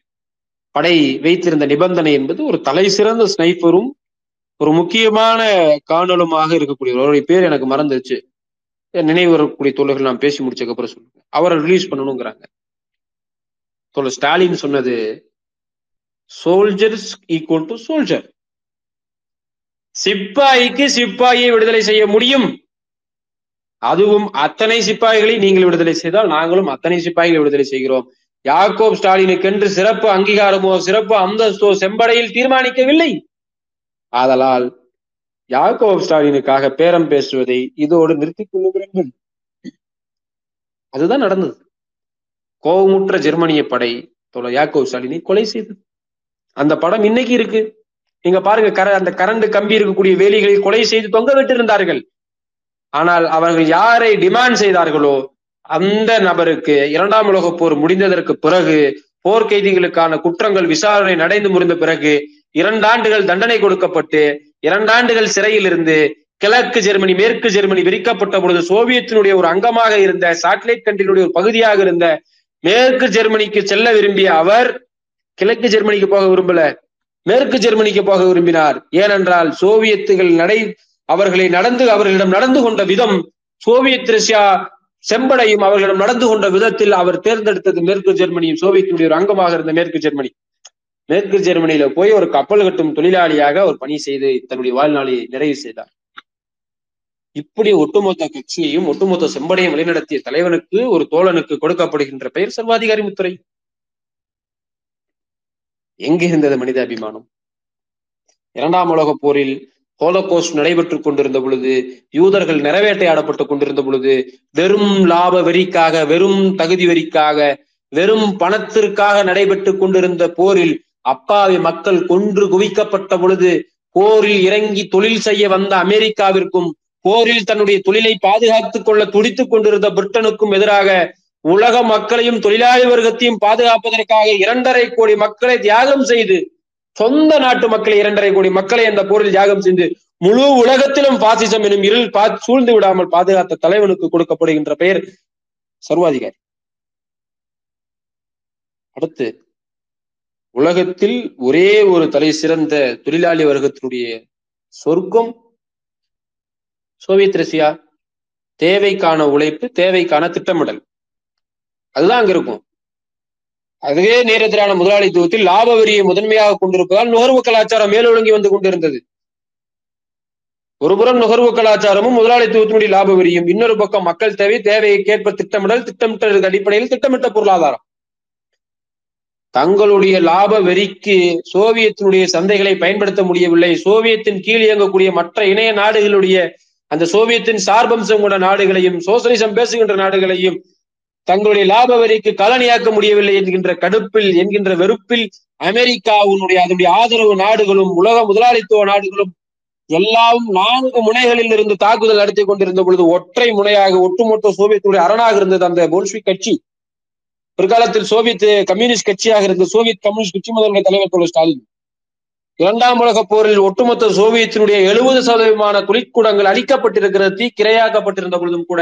A: படை வைத்திருந்த நிபந்தனை என்பது ஒரு தலை சிறந்த ஸ்னைப்பரும் ஒரு முக்கியமான காணொலுமாக இருக்கக்கூடிய அவருடைய பேர் எனக்கு மறந்துருச்சு. நினைவு வரக்கூடிய தோழர்கள் நான் பேசி முடிச்சதுக்கு அப்புறம் சொல்லுங்க. அவரை ரிலீஸ் பண்ணணுங்கிறாங்க. தோழர் ஸ்டாலின் சொன்னது சோல்ஜர்ஸ் ஈக்குவல் டு சோல்ஜர் சிப்பாய்க்கு சிப்பாயை விடுதலை செய்ய முடியும். அதுவும் அத்தனை சிப்பாய்களை நீங்கள் விடுதலை செய்தால் நாங்களும் அத்தனை சிப்பாய்களை விடுதலை செய்கிறோம். யாக்கோப் ஸ்டாலினுக்கென்று சிறப்பு அங்கீகாரமோ சிறப்பு அந்தஸ்தோ செம்படையில் தீர்மானிக்கவில்லை. ஆதலால் யாக்கோப் ஸ்டாலினுக்காக பேரம் பேசுவதை இதோடு நிறுத்திக் கொள்ளுகிறீர்கள். அதுதான் நடந்தது. கோபமுற்ற ஜெர்மனிய படை யாக்கோப் ஸ்டாலினை கொலை செய்தது. அந்த படம் இன்னைக்கு இருக்கு. நீங்க பாருங்க கர அந்த கரண்ட் கம்பி இருக்கக்கூடிய வேலிகளில் கொலை செய்து தொங்க விட்டிருந்தார்கள். ஆனால் அவர்கள் யாரை டிமாண்ட் செய்தார்களோ அந்த நபருக்கு இரண்டாம் உலக போர் முடிந்ததற்கு பிறகு போர் கைதிகளுக்கான குற்றங்கள் விசாரணை நடைந்து முடிந்த பிறகு இரண்டாண்டுகள் தண்டனை கொடுக்கப்பட்டு இரண்டாண்டுகள் சிறையில் இருந்து கிழக்கு ஜெர்மனி மேற்கு ஜெர்மனி விரிக்கப்பட்ட பொழுது சோவியத்தினுடைய ஒரு அங்கமாக இருந்த சாட்டிலைட் கண்ட்ரியினுடைய ஒரு பகுதியாக இருந்த மேற்கு ஜெர்மனிக்கு செல்ல விரும்பிய அவர் கிழக்கு ஜெர்மனிக்கு போக விரும்பல. மேற்கு ஜெர்மனிக்கு போக விரும்பினார். ஏனென்றால் சோவியத்துகள் நடை அவர்களை நடந்து அவர்களிடம் நடந்து கொண்ட விதம் சோவியத் ரஷ்யா செம்படையும் அவர்களிடம் நடந்து கொண்ட விதத்தில் அவர் தேர்ந்தெடுத்தது மேற்கு ஜெர்மனியும் சோவியத்தினுடைய ஒரு அங்கமாக இருந்த மேற்கு ஜெர்மனி. மேற்கு ஜெர்மனியில போய் ஒரு கப்பல் கட்டும் தொழிலாளியாக அவர் பணி செய்து தன்னுடைய வாழ்நாளை நிறைவு செய்தார். இப்படி ஒட்டுமொத்த கட்சியையும் ஒட்டுமொத்த செம்படையும் வழிநடத்திய தலைவனுக்கு ஒரு தோழனுக்கு கொடுக்கப்படுகின்ற பெயர் சர்வாதிகாரி முத்துரை. எங்கு இருந்தது மனித அபிமானம் இரண்டாம் உலக போரில் ஹோலோகோஸ்ட் நடைபெற்றுக் கொண்டிருந்த பொழுது யூதர்கள் நிறைவேட்டையாடப்பட்டுக் கொண்டிருந்த பொழுது வெறும் லாப வெறிக்காக வெறும் தகுதி வெறிக்காக வெறும் பணத்திற்காக நடைபெற்றுக் கொண்டிருந்த போரில் அப்பாவி மக்கள் கொன்று குவிக்கப்பட்ட பொழுது போரில் இறங்கி தொழில் செய்ய வந்த அமெரிக்காவிற்கும் போரில் தன்னுடைய தொழிலை பாதுகாத்துக் கொள்ள துடித்துக் கொண்டிருந்த பிரிட்டனுக்கும் எதிராக உலக மக்களையும் தொழிலாளி வர்க்கத்தையும் பாதுகாப்பதற்காக இரண்டரை கோடி மக்களை தியாகம் செய்து சொந்த நாட்டு மக்களை இரண்டரை கோடி மக்களை அந்த போரில் தியாகம் செய்து முழு உலகத்திலும் பாசிசம் எனும் இருள் பா சூழ்ந்து விடாமல் பாதுகாத்த தலைவனுக்கு கொடுக்கப்படுகின்ற பெயர் சர்வாதிகாரி. அடுத்து உலகத்தில் ஒரே ஒரு தலை சிறந்த தொழிலாளி வர்க்கத்தினுடைய சொர்க்கம் சோவியத் ரஷ்யா தேவைக்கான உழைப்பு தேவைக்கான திட்டமிடல். அதுதான் அங்க இருக்கும். அதுவே நேரத்திலான முதலாளித்துவத்தில் லாப வரியை முதன்மையாக கொண்டிருப்பதால் நுகர்வு கலாச்சாரம் மேலொழுங்கி வந்து கொண்டிருந்தது. ஒருபுறம் நுகர்வு கலாச்சாரமும் முதலாளித்துவத்தினுடைய லாப வரியும் இன்னொரு பக்கம் மக்கள் தேவை தேவையை கேட்ப திட்டமிடல் திட்டமிட்டதற்கு அடிப்படையில் திட்டமிட்ட பொருளாதாரம். தங்களுடைய லாப வெறிக்கு சோவியத்தினுடைய சந்தைகளை பயன்படுத்த முடியவில்லை. சோவியத்தின் கீழ் இயங்கக்கூடிய மற்ற இணைய நாடுகளுடைய அந்த சோவியத்தின் சார்பம்சம் கொண்ட நாடுகளையும் சோசலிசம் பேசுகின்ற நாடுகளையும் தங்களுடைய லாப வரிக்கு காலனியாக்க முடியவில்லை என்கின்ற கடுப்பில் என்கின்ற வெறுப்பில் அமெரிக்காவுடைய அதனுடைய ஆதரவு நாடுகளும் உலக முதலாளித்துவ நாடுகளும் எல்லாம் நான்கு முனைகளில் இருந்து தாக்குதல் நடத்தி கொண்டிருந்த பொழுது ஒற்றை முனையாக ஒட்டுமொத்த சோவியத்துடைய அரணாக இருந்தது அந்த போல்ஸ்விக் கட்சி. பிற்காலத்தில் சோவியத் கம்யூனிஸ்ட் கட்சியாக இருந்த சோவியத் கம்யூனிஸ்ட் கட்சி முதல்வர் தலைவர் தோழர் ஸ்டாலின். இரண்டாம் உலக போரில் ஒட்டுமொத்த சோவியத்தினுடைய எழுபது சதவீதமான துளிக்கூடங்கள் அழிக்கப்பட்டிருக்கிறது தீக்கிரையாக்கப்பட்டிருந்த பொழுதும் கூட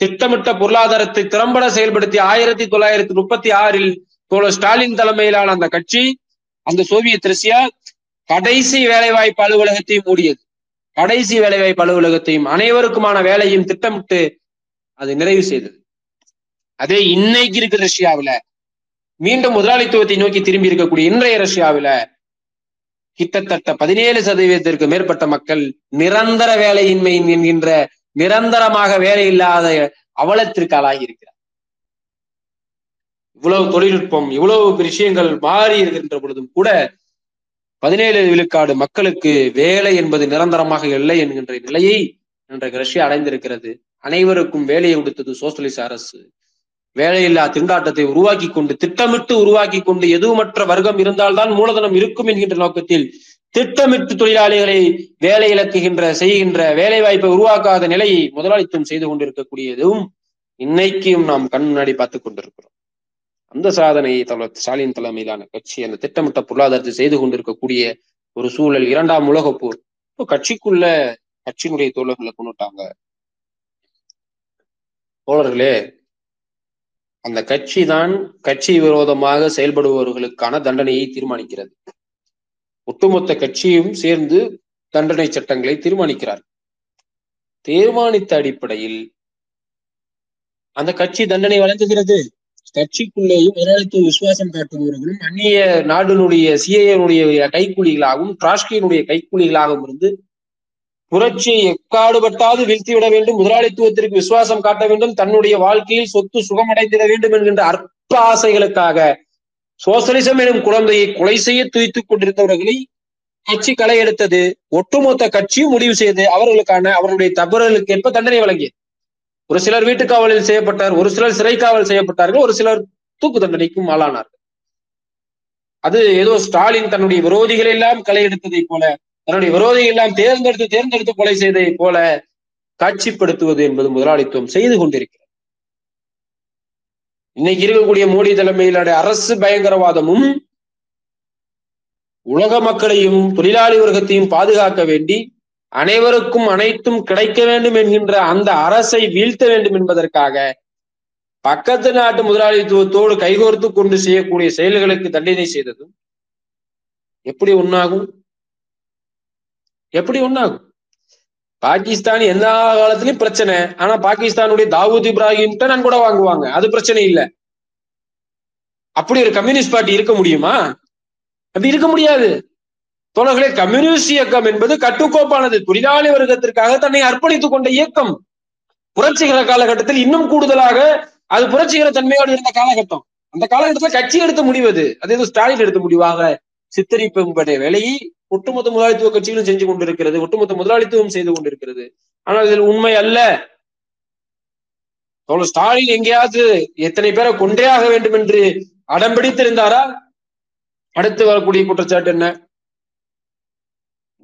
A: திட்டமிட்ட பொருளாதாரத்தை திறம்பட செயல்படுத்தி ஆயிரத்தி தொள்ளாயிரத்தி முப்பத்தி ஆறில் தோழர் ஸ்டாலின் தலைமையிலான அந்த கட்சி அந்த சோவியத் ரஷ்யா கடைசி வேலைவாய்ப்பு அலுவலகத்தையும் மூடியது. கடைசி வேலைவாய்ப்பு அலுவலகத்தையும் அனைவருக்குமான வேலையும் திட்டமிட்டு அது நிறைவு செய்தது. அதே இன்னைக்கு இருக்கிற ரஷ்யாவில மீண்டும் முதலாளித்துவத்தை நோக்கி திரும்பி இருக்கக்கூடிய இன்றைய ரஷ்யாவில கிட்டத்தட்ட பதினேழு சதவீதத்திற்கு மேற்பட்ட மக்கள் நிரந்தர வேலையின்மை என்கின்ற நிரந்தரமாக வேலை இல்லாத அவலத்திற்கு ஆளாகி இருக்கிறார். இவ்வளவு தொழில்நுட்பம் இவ்வளவு விஷயங்கள் மாறி இருக்கின்ற பொழுதும் கூட பதினேழு விழுக்காடு மக்களுக்கு வேலை என்பது நிரந்தரமாக இல்லை என்கின்ற நிலையை இன்றைக்கு ரஷ்யா அடைந்திருக்கிறது. அனைவருக்கும் வேலையை கொடுத்தது சோசியலிச அரசு. வேலையில்லா திண்டாட்டத்தை உருவாக்கி கொண்டு திட்டமிட்டு உருவாக்கி கொண்டு எதுவுமற்ற வர்க்கம் இருந்தால்தான் மூலதனம் இருக்கும் என்கின்ற நோக்கத்தில் திட்டமிட்டு தொழிலாளிகளை வேலை இழக்குகின்ற செய்கின்ற வேலை வாய்ப்பை உருவாக்காத நிலையை முதலாளித்துவம் செய்து கொண்டிருக்கக்கூடியதும் இன்னைக்கும் நாம் கண் முன்னாடி பார்த்து கொண்டிருக்கிறோம். அந்த சாதனையை தலைவர் ஸ்டாலின் தலைமையிலான கட்சி அந்த திட்டமிட்ட பொருளாதாரத்தை செய்து கொண்டிருக்கக்கூடிய ஒரு சூழல் இரண்டாம் உலகப் போர். இப்போ கட்சிக்குள்ள கட்சியினுடைய தோழர்களை கொண்டுட்டாங்க. தோழர்களே அந்த கட்சி தான் கட்சி விரோதமாக செயல்படுபவர்களுக்கான தண்டனையை தீர்மானிக்கிறது. ஒட்டுமொத்த கட்சியும் சேர்ந்து தண்டனை சட்டங்களை தீர்மானிக்கிறார். தீர்மானித்த அடிப்படையில் அந்த கட்சி தண்டனை வழங்குகிறது. கட்சிக்குள்ளேயும் முதலாளித்துவ விசுவாசம் காட்டுபவர்களும் அந்நிய நாடுனுடைய சிஐனுடைய கைக்கூலிகளாகவும் டிராஸ்கியினுடைய கைக்கூலிகளாகவும் இருந்து புரட்சியை எக்காடுபட்டாது வீழ்த்திவிட வேண்டும் முதலாளித்துவத்திற்கு விசுவாசம் காட்ட வேண்டும் தன்னுடைய வாழ்க்கையில் சொத்து சுகமடைந்திட வேண்டும் என்கின்ற அற்ப ஆசைகளுக்காக சோசலிசம் எனும் குழந்தையை கொலை செய்ய துய்த்துக் கொண்டிருந்தவர்களை கட்சி களை எடுத்தது. ஒட்டுமொத்த கட்சியும் முடிவு செய்து அவர்களுக்கான அவர்களுடைய தவறுகளுக்கு ஏற்ப தண்டனை வழங்கியது. ஒரு சிலர் வீட்டு காவலில் செய்யப்பட்டார் ஒரு சிலர் சிறை காவல் செய்யப்பட்டார்கள் ஒரு சிலர் தூக்கு தண்டனைக்கும் ஆளானார்கள். அது ஏதோ ஸ்டாலின் தன்னுடைய விரோதிகள் எல்லாம் களை எடுத்ததை போல தன்னுடைய விரோதிகள் எல்லாம் தேர்ந்தெடுத்து தேர்ந்தெடுத்து கொலை செய்ததை போல காட்சிப்படுத்துவது என்பது முதலாளித்துவம் செய்து கொண்டிருக்கிறது. இன்னைக்கு இருக்கக்கூடிய மோடி தலைமையிலான அரசு பயங்கரவாதமும் உலக மக்களையும் தொழிலாளி வர்க்கத்தையும் பாதுகாக்க வேண்டி அனைவருக்கும் அனைத்தும் கிடைக்க வேண்டும் என்கின்ற அந்த அரசை வீழ்த்த வேண்டும் என்பதற்காக பக்கத்து நாட்டு முதலாளித்துவத்தோடு கைகோர்த்து கொண்டு செய்யக்கூடிய செயல்களுக்கு தண்டனை செய்ததும் எப்படி உண்ணாகும் எப்படி உண்ணாகும் பாகிஸ்தான் எல்லா காலத்திலயும் பிரச்சனை. ஆனா பாகிஸ்தானுடைய தாவூத் இப்ராஹிம்கிட்ட நான் கூட வாங்குவாங்க. அது பிரச்சனை இல்ல. அப்படி ஒரு கம்யூனிஸ்ட் பார்ட்டி இருக்க முடியுமா? அப்படி இருக்க முடியாது. தோழர்களே கம்யூனிஸ்ட் இயக்கம் என்பது கட்டுக்கோப்பானது. தொழிலாளி வர்க்கத்திற்காக தன்னை அர்ப்பணித்துக் கொண்ட இயக்கம். புரட்சிகர காலகட்டத்தில் இன்னும் கூடுதலாக அது புரட்சிகர தன்மையோடு இருந்த காலகட்டம். அந்த காலகட்டத்துல கட்சி எடுத்த முடிவது. அது ஏதோ ஸ்டாலின் எடுத்த முடிவாக. சித்தரிப்படைய வேலையை ஒட்டுமொத்த முதலாளித்துவ கட்சிகளும் செஞ்சு கொண்டிருக்கிறது ஒட்டுமொத்த முதலாளித்துவம் செய்து கொண்டிருக்கிறது. ஆனால் இதில் உண்மை அல்ல. தோழர் ஸ்டாலின் எங்கேயாவது எத்தனை பேரை கொன்றே ஆக வேண்டும் என்று அடம்பிடித்திருந்தாரா அடுத்து வரக்கூடிய குற்றச்சாட்டு என்ன?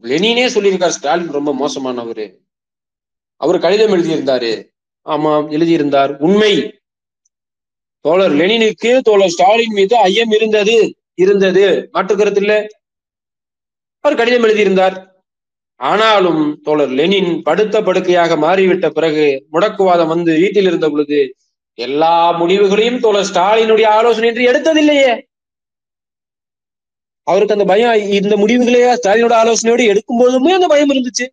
A: லெனினே சொல்லியிருக்கார். ஸ்டாலின் ரொம்ப மோசமானவர். அவர் கடிதம் எழுதியிருந்தாரு. ஆமா எழுதியிருந்தார். உண்மை. தோழர் லெனினுக்கு தோழர் ஸ்டாலின் மீது ஐயம் இருந்தது இருந்தது. மாற்று கருத்து அவர் கடிதம் எழுதியிருந்தார். ஆனாலும் தோழர் லெனின் படுத்த படுக்கையாக மாறிவிட்ட பிறகு முடக்குவாதம் வந்து வீட்டில் இருந்த பொழுது எல்லா முடிவுகளையும் தோழர் ஸ்டாலினுடைய ஆலோசனை என்று எடுத்ததில்லையே. அவருக்கு அந்த பயம் இந்த முடிவுகளையா ஸ்டாலினோட ஆலோசனையோடு எடுக்கும் போதுமே அந்த பயம் இருந்துச்சு.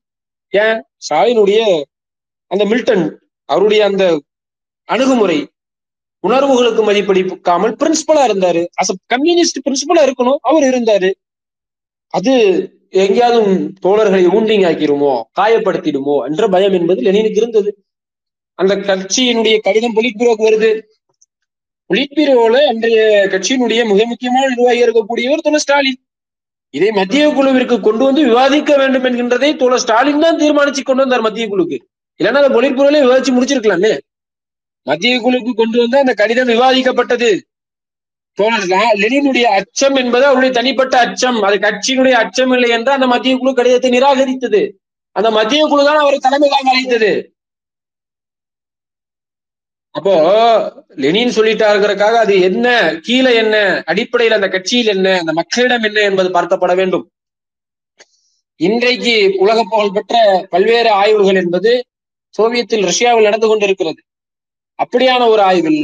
A: ஏன்? ஸ்டாலினுடைய அந்த மில்டன் அவருடைய அந்த அணுகுமுறை உணர்வுகளுக்கு மதிப்பளிக்காமல் பிரின்சிபலா இருந்தாரு. அஸ் கம்யூனிஸ்ட் பிரின்சிபலா இருக்கணும் அவர் இருந்தாரு. அது எங்கேயாவது தோழர்களை ஊண்டிங் ஆக்கிடுமோ காயப்படுத்திடுமோ என்ற பயம் என்பது லெனினுக்கு இருந்தது. அந்த கட்சியினுடைய கடிதம் பொலிட்பீரோக்கு வருது. பொலிட்பீரோல அன்றைய கட்சியினுடைய மிக முக்கியமான நிர்வாகி இருக்கக்கூடியவர் தோழர் ஸ்டாலின். இதை மத்திய குழுவிற்கு கொண்டு வந்து விவாதிக்க வேண்டும் என்கின்றதை தோழர் ஸ்டாலின் தான் தீர்மானிச்சு கொண்டு வந்தார் மத்திய குழுக்கு. இல்லைன்னா அந்த பொலிட் விவாதிச்சு முடிச்சிருக்கலாமே. மத்திய குழுக்கு கொண்டு வந்து அந்த கடிதம் விவாதிக்கப்பட்டது. தோழர் லெனினுடைய அச்சம் என்பது அவருடைய தனிப்பட்ட அச்சம். அது கட்சியினுடைய அச்சம் இல்லை என்று அந்த மத்திய குழு கடிதத்தை நிராகரித்தது. அந்த மத்திய குழு தான் அவரை தலைமையாக அழைத்தது அப்போ லெனின் சொல்லிட்டாருக்கிறக்காக அது என்ன கீழே என்ன அடிப்படையில் அந்த கட்சியில் என்ன அந்த மக்களிடம் என்ன என்பது பார்க்கப்பட வேண்டும். இன்றைக்கு உலக புகழ் பெற்ற பல்வேறு ஆய்வுகள் என்பது சோவியத்தில் ரஷ்யாவில் நடந்து கொண்டிருக்கிறது. அப்படியான ஒரு ஆய்வில்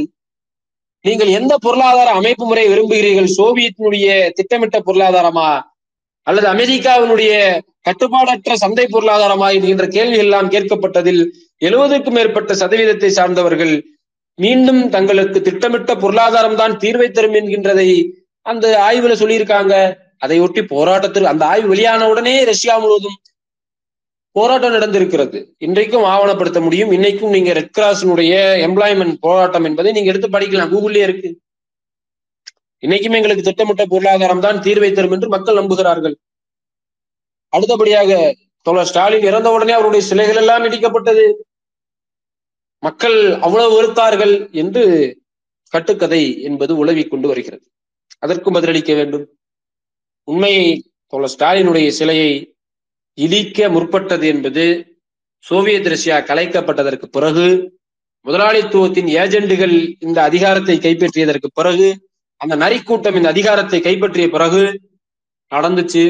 A: நீங்கள் எந்த பொருளாதார அமைப்பு முறை விரும்புகிறீர்கள்? சோவியத்தினுடைய திட்டமிட்ட பொருளாதாரமா? அல்லது அமெரிக்காவினுடைய கட்டுப்பாடற்ற சந்தை பொருளாதாரமா? என்கின்ற கேள்வி எல்லாம் கேட்கப்பட்டதில் எழுபதுக்கும் மேற்பட்ட சதவீதத்தை சார்ந்தவர்கள் மீண்டும் தங்களுக்கு திட்டமிட்ட பொருளாதாரம் தான் தீர்வை தரும் என்கின்றதை அந்த ஆய்வுல சொல்லியிருக்காங்க. அதை ஒட்டி போராட்டத்தில் அந்த ஆய்வு வெளியான உடனே ரஷ்யா முழுவதும் போராட்டம் நடந்திருக்கிறது. இன்றைக்கும் ஆவணப்படுத்த முடியும். இன்னைக்கும் நீங்க ரெட் கிராஸினுடைய எம்ப்ளாய்மெண்ட் போராட்டம் என்பதை நீங்க எடுத்து படிக்கலாம். கூகுள்லயே இருக்கு. இன்னைக்குமே எங்களுக்கு திட்டமிட்ட பொருளாதாரம் தான் தீர்வை தரும் என்று மக்கள் நம்புகிறார்கள். அடுத்தபடியாக தோழர் ஸ்டாலின் இறந்த உடனே அவருடைய சிலைகள் எல்லாம் இடிக்கப்பட்டது. மக்கள் அவ்வளவு வெறுத்தார்கள் என்று கட்டுக்கதை என்பது உழவி கொண்டு வருகிறது. அதற்கும் பதிலளிக்க வேண்டும். உண்மையை தோழர் ஸ்டாலினுடைய சிலையை இடிக்க முற்பட்டது என்பது சோவியத் ரஷ்யா கலைக்கப்பட்டதற்கு பிறகு முதலாளித்துவத்தின் ஏஜெண்டுகள் இந்த அதிகாரத்தை கைப்பற்றியதற்கு பிறகு அந்த நரிக்கூட்டம் இந்த அதிகாரத்தை கைப்பற்றிய பிறகு நடந்துச்சு.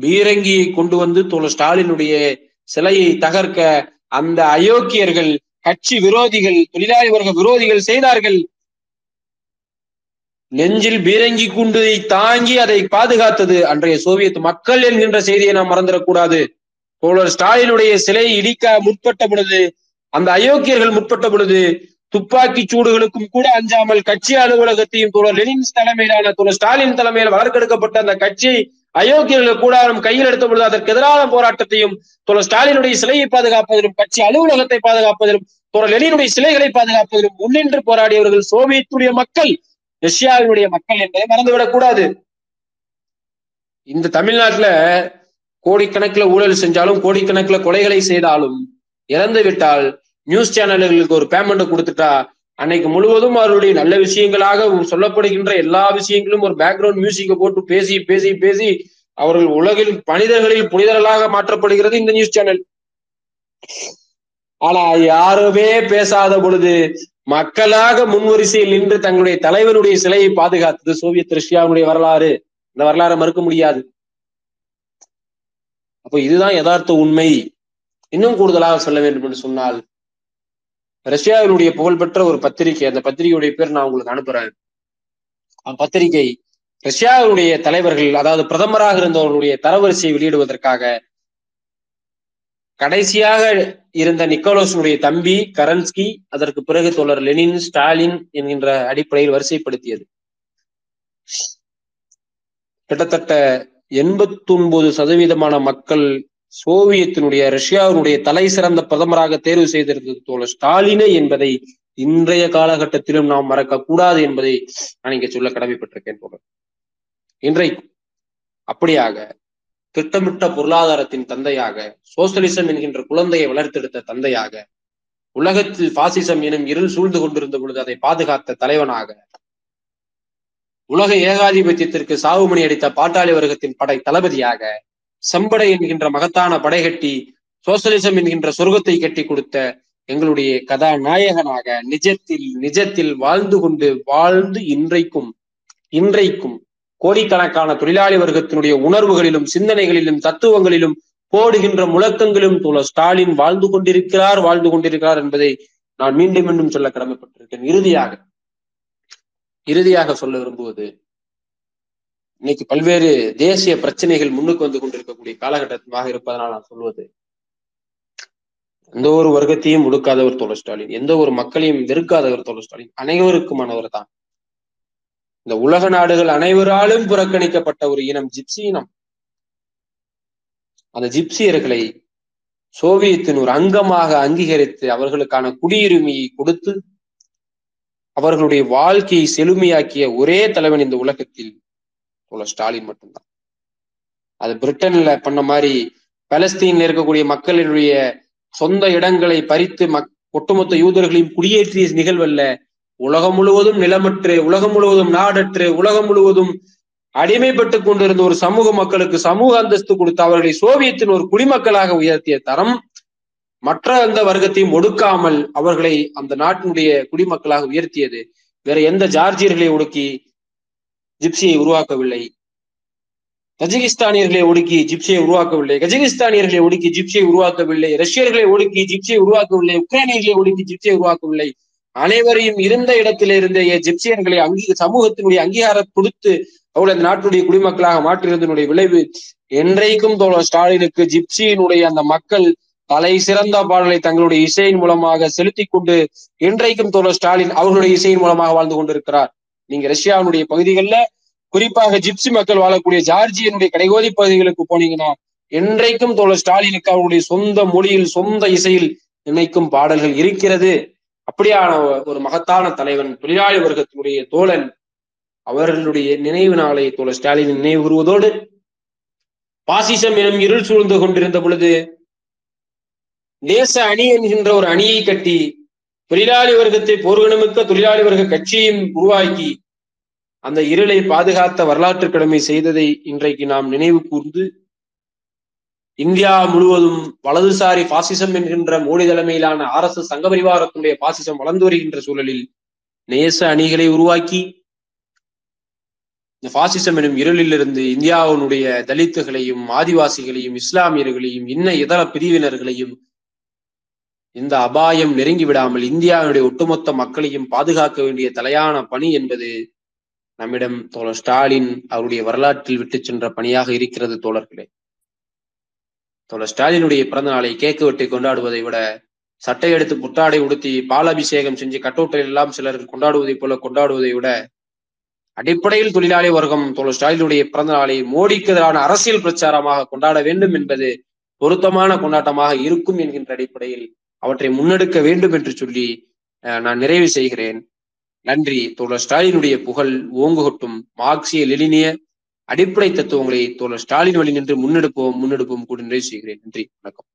A: பீரங்கியை கொண்டு வந்து தோழர் ஸ்டாலினுடைய சிலையை தகர்க்க அந்த அயோக்கியர்கள் கட்சி விரோதிகள் தொழிலாளி வர்க்க விரோதிகள் செய்தார்கள். நெஞ்சில் பீரங்கி குண்டை தாங்கி அதை பாதுகாத்தது. அன்றைய சோவியத் மக்கள் என்கின்ற செய்தியை நாம் மறந்துடக்கூடாது. தோழர் ஸ்டாலினுடைய சிலை இடிக்க முற்பட்ட பொழுது அந்த அயோக்கியர்கள் முற்பட்ட பொழுது துப்பாக்கி சூடுகளுக்கும் கூட அஞ்சாமல் கட்சி அலுவலகத்தையும் தோழர் லெனின் தலைமையிலான தோழர் ஸ்டாலின் தலைமையில் வளர்க்கெடுக்கப்பட்ட அந்த கட்சி அயோக்கியர்கள் கூடாரம் கையில் எடுத்த பொழுது அதற்கு எதிரான போராட்டத்தையும் தோழர் ஸ்டாலினுடைய சிலையை பாதுகாப்பதிலும் கட்சி அலுவலகத்தை பாதுகாப்பதிலும் தோழர் லெனினுடைய சிலைகளை பாதுகாப்பதிலும் முன்னின்று போராடியவர்கள் சோவியத்துடைய மக்கள். ரஷ்யாவினுடைய மக்கள் என்பதை மறந்துவிடக் கூடாது. இந்த தமிழ்நாட்டுல கோடிக்கணக்கில் ஊழல் செஞ்சாலும் கோடிக்கணக்கில் கொலைகளை செய்தாலும் இறந்து விட்டால் நியூஸ் சேனல்களுக்கு ஒரு பேமெண்ட் கொடுத்துட்டா அன்னைக்கு முழுவதும் அவருடைய நல்ல விஷயங்களாக சொல்லப்படுகின்ற எல்லா விஷயங்களும் ஒரு பேக்ரவுண்ட் மியூசிக்கை போட்டு பேசி பேசி பேசி அவர்கள் உலகில் மனிதர்களில் புனிதர்களாக மாற்றப்படுகிறது இந்த நியூஸ் சேனல். ஆனா யாருமே பேசாத பொழுது மக்களாக முன்வரிசையில் நின்று தங்களுடைய தலைவனுடைய சிலையை பாதுகாத்தது சோவியத் ரஷ்யாவுடைய வரலாறு. இந்த வரலாறை மறுக்க முடியாது. அப்போ இதுதான் யதார்த்த உண்மை. இன்னும் கூடுதலாக சொல்ல வேண்டும் என்று சொன்னால் ரஷ்யாவினுடைய புகழ்பெற்ற ஒரு பத்திரிகை அந்த பத்திரிகையுடைய பேர் நான் உங்களுக்கு அனுப்புறேன். அந்த பத்திரிகை ரஷ்யாவினுடைய தலைவர்கள் அதாவது பிரதமராக இருந்தவர்களுடைய தரவரிசையை வெளியிடுவதற்காக கடைசியாக இருந்த நிக்கோலோஸனுடைய தம்பி கரன்ஸ்கி அதற்கு பிறகு தோழர் லெனின் ஸ்டாலின் என்கின்ற அடிப்படையில் வரிசைப்படுத்தியது. கிட்டத்தட்ட எண்பத்தி ஒன்பது சதவீதமான மக்கள் சோவியத்தினுடைய ரஷ்யாவினுடைய தலை சிறந்த பிரதமராக தேர்வு செய்திருந்தது தோழர் ஸ்டாலினே என்பதை இன்றைய காலகட்டத்திலும் நாம் மறக்க கூடாது என்பதை நான் இங்கே சொல்ல கடமைப்பட்டிருக்கேன் தோழர். இன்றைக்கு அப்படியாக திட்டமிட்ட பொருளாதாரத்தின் தந்தையாக சோசலிசம் என்கின்ற குழந்தையை வளர்த்தெடுத்த தந்தையாக உலகத்தில் பாசிசம் எனும் இருள் சூழ்ந்து கொண்டிருந்த பொழுது அதை பாதுகாத்த தலைவனாக உலக ஏகாதிபத்தியத்திற்கு சாவுமணி அடித்த பாட்டாளி வர்க்கத்தின் படை தளபதியாக செம்படை என்கின்ற மகத்தான படை கட்டி சோசலிசம் என்கின்ற சொர்க்கத்தை கட்டி கொடுத்த எங்களுடைய கதாநாயகனாக நிஜத்தில் நிஜத்தில் வாழ்ந்து கொண்டு வாழ்ந்து இன்றைக்கும் இன்றைக்கும் கோடிக்கணக்கான தொழிலாளி வர்க்கத்தினுடைய உணர்வுகளிலும் சிந்தனைகளிலும் தத்துவங்களிலும் போடுகின்ற முழக்கங்களும் தோழர் ஸ்டாலின் வாழ்ந்து கொண்டிருக்கிறார் வாழ்ந்து கொண்டிருக்கிறார் என்பதை நான் மீண்டும் மீண்டும் சொல்ல கடமைப்பட்டிருக்கேன். இறுதியாக இறுதியாக சொல்ல விரும்புவது இன்னைக்கு பல்வேறு தேசிய பிரச்சனைகள் முன்னுக்கு வந்து கொண்டிருக்கக்கூடிய காலகட்டமாக இருப்பதனால் நான் சொல்வது எந்த ஒரு வர்க்கத்தையும் ஒடுக்காதவர் தோழர் ஸ்டாலின் எந்த ஒரு மக்களையும் வெறுக்காதவர் தோழர் ஸ்டாலின் அனைவருக்குமானவர் தான். இந்த உலக நாடுகள் அனைவராலும் புறக்கணிக்கப்பட்ட ஒரு இனம் ஜிப்சி இனம். அந்த ஜிப்சியர்களை சோவியத்தின் ஒரு அங்கமாக அங்கீகரித்து அவர்களுக்கான குடியுரிமையை கொடுத்து அவர்களுடைய வாழ்க்கையை செழுமையாக்கிய ஒரே தலைவன் இந்த உலகத்தில் உள்ள ஸ்டாலின் மட்டும்தான். அது பிரிட்டன்ல பண்ண மாதிரி பலஸ்தீன்ல இருக்கக்கூடிய மக்களினுடைய சொந்த இடங்களை பறித்து மக் ஒட்டுமொத்த யூதர்களையும் குடியேற்றிய நிகழ்வல்ல உலகம் முழுவதும் நிலமற்று உலகம் முழுவதும் நாடற்று உலகம் முழுவதும் அடிமைப்பட்டு கொண்டிருந்த ஒரு சமூக மக்களுக்கு சமூக அந்தஸ்து கொடுத்து அவர்களை சோவியத்தின் ஒரு குடிமக்களாக உயர்த்திய தரம் மற்ற அந்த வர்க்கத்தையும் ஒடுக்காமல் அவர்களை அந்த நாட்டினுடைய குடிமக்களாக உயர்த்தியது. வேற எந்த ஜார்ஜியர்களை ஒடுக்கி ஜிப்சியை உருவாக்கவில்லை? கஜகிஸ்தானியர்களை ஒடுக்கி ஜிப்சியை உருவாக்கவில்லை. கஜகிஸ்தானியர்களை ஒடுக்கி ஜிப்சியை உருவாக்கவில்லை. ரஷ்யர்களை ஒடுக்கி ஜிப்சியை உருவாக்கவில்லை. உக்ரைனியர்களை ஒடுக்கி ஜிப்சியை உருவாக்கவில்லை. அனைவரையும் இருந்த இடத்திலிருந்தே ஜிப்சியன்களை அங்கீக அங்கீ சமூகத்தினுடைய அங்கீகாரம் கொடுத்து அவர்கள் அந்த நாட்டுடைய குடிமக்களாக மாற்றியிருந்தனுடைய விளைவு என்றைக்கும் தோழர் ஸ்டாலினுக்கு ஜிப்சியினுடைய அந்த மக்கள் தலை சிறந்த பாடலை தங்களுடைய இசையின் மூலமாக செலுத்தி கொண்டு இன்றைக்கும் தோழர் ஸ்டாலின் அவர்களுடைய இசையின் மூலமாக வாழ்ந்து கொண்டிருக்கிறார். நீங்க ரஷ்யாவினுடைய பகுதிகளில் குறிப்பாக ஜிப்சி மக்கள் வாழக்கூடிய ஜார்ஜியனுடைய கடைகோதி பகுதிகளுக்கு போனீங்கன்னா என்றைக்கும் தோழர் ஸ்டாலினுக்கு அவருடைய சொந்த மொழியில் சொந்த இசையில் நினைக்கும் பாடல்கள் இருக்கிறது. அப்படியான ஒரு மகத்தான தலைவன் தொழிலாளி வர்க்கத்தினுடைய தோழன் அவர்களுடைய நினைவு நாளை தோழர் ஸ்டாலின் நினைவு கூறுவதோடு பாசிசம் எனும் இருள் சூழ்ந்து கொண்டிருந்த பொழுது தேச அணி என்கின்ற ஒரு அணியை கட்டி தொழிலாளி வர்க்கத்தை போர்வனமிக்க தொழிலாளி வர்க்க கட்சியும் உருவாக்கி அந்த இருளை பாதுகாத்த வரலாற்று கடமை செய்ததை இன்றைக்கு நாம் நினைவு கூர்ந்து இந்தியா முழுவதும் வலதுசாரி பாசிசம் என்கின்ற மோடி தலைமையிலான ஆர் எஸ் எஸ் சங்கபரிவாரத்தினுடைய பாசிசம் வளர்ந்து வருகின்ற சூழலில் நேச அணிகளை உருவாக்கி இந்த பாசிசம் எனும் இருளிலிருந்து இந்தியாவினுடைய தலித்துகளையும் ஆதிவாசிகளையும் இஸ்லாமியர்களையும் இன்ன இதர பிரிவினர்களையும் இந்த அபாயம் நெருங்கி விடாமல் இந்தியாவினுடைய ஒட்டுமொத்த மக்களையும் பாதுகாக்க வேண்டிய தலையான பணி என்பது நம்மிடம் தோழர் ஸ்டாலின் அவருடைய வரலாற்றில் விட்டு சென்ற பணியாக இருக்கிறது தோழர்களே. தோழர் ஸ்டாலினுடைய பிறந்த நாளை கேக்கு வெட்டி கொண்டாடுவதை விட சட்டை எடுத்து புத்தாடை உடுத்தி பாலாபிஷேகம் செஞ்சு கட்டோட்டில் எல்லாம் சிலர் கொண்டாடுவதை போல கொண்டாடுவதை விட அடிப்படையில் தொழிலாளி வர்க்கம் தோழர் ஸ்டாலினுடைய பிறந்த நாளை மோடிக்கு எதிரான அரசியல் பிரச்சாரமாக கொண்டாட வேண்டும் என்பது பொருத்தமான கொண்டாட்டமாக இருக்கும் என்கின்ற அடிப்படையில் அவற்றை முன்னெடுக்க வேண்டும் என்று சொல்லி நான் நிறைவு செய்கிறேன். நன்றி. தோழர் ஸ்டாலினுடைய புகழ் ஓங்குகட்டும். மார்க்சிய லெலினிய அடிப்படை தத்துவங்களை தோழர் ஸ்டாலின் வழி நின்று முன்னெடுப்போம் முன்னெடுப்போம் கூட நிறைவு செய்கிறேன். நன்றி வணக்கம்.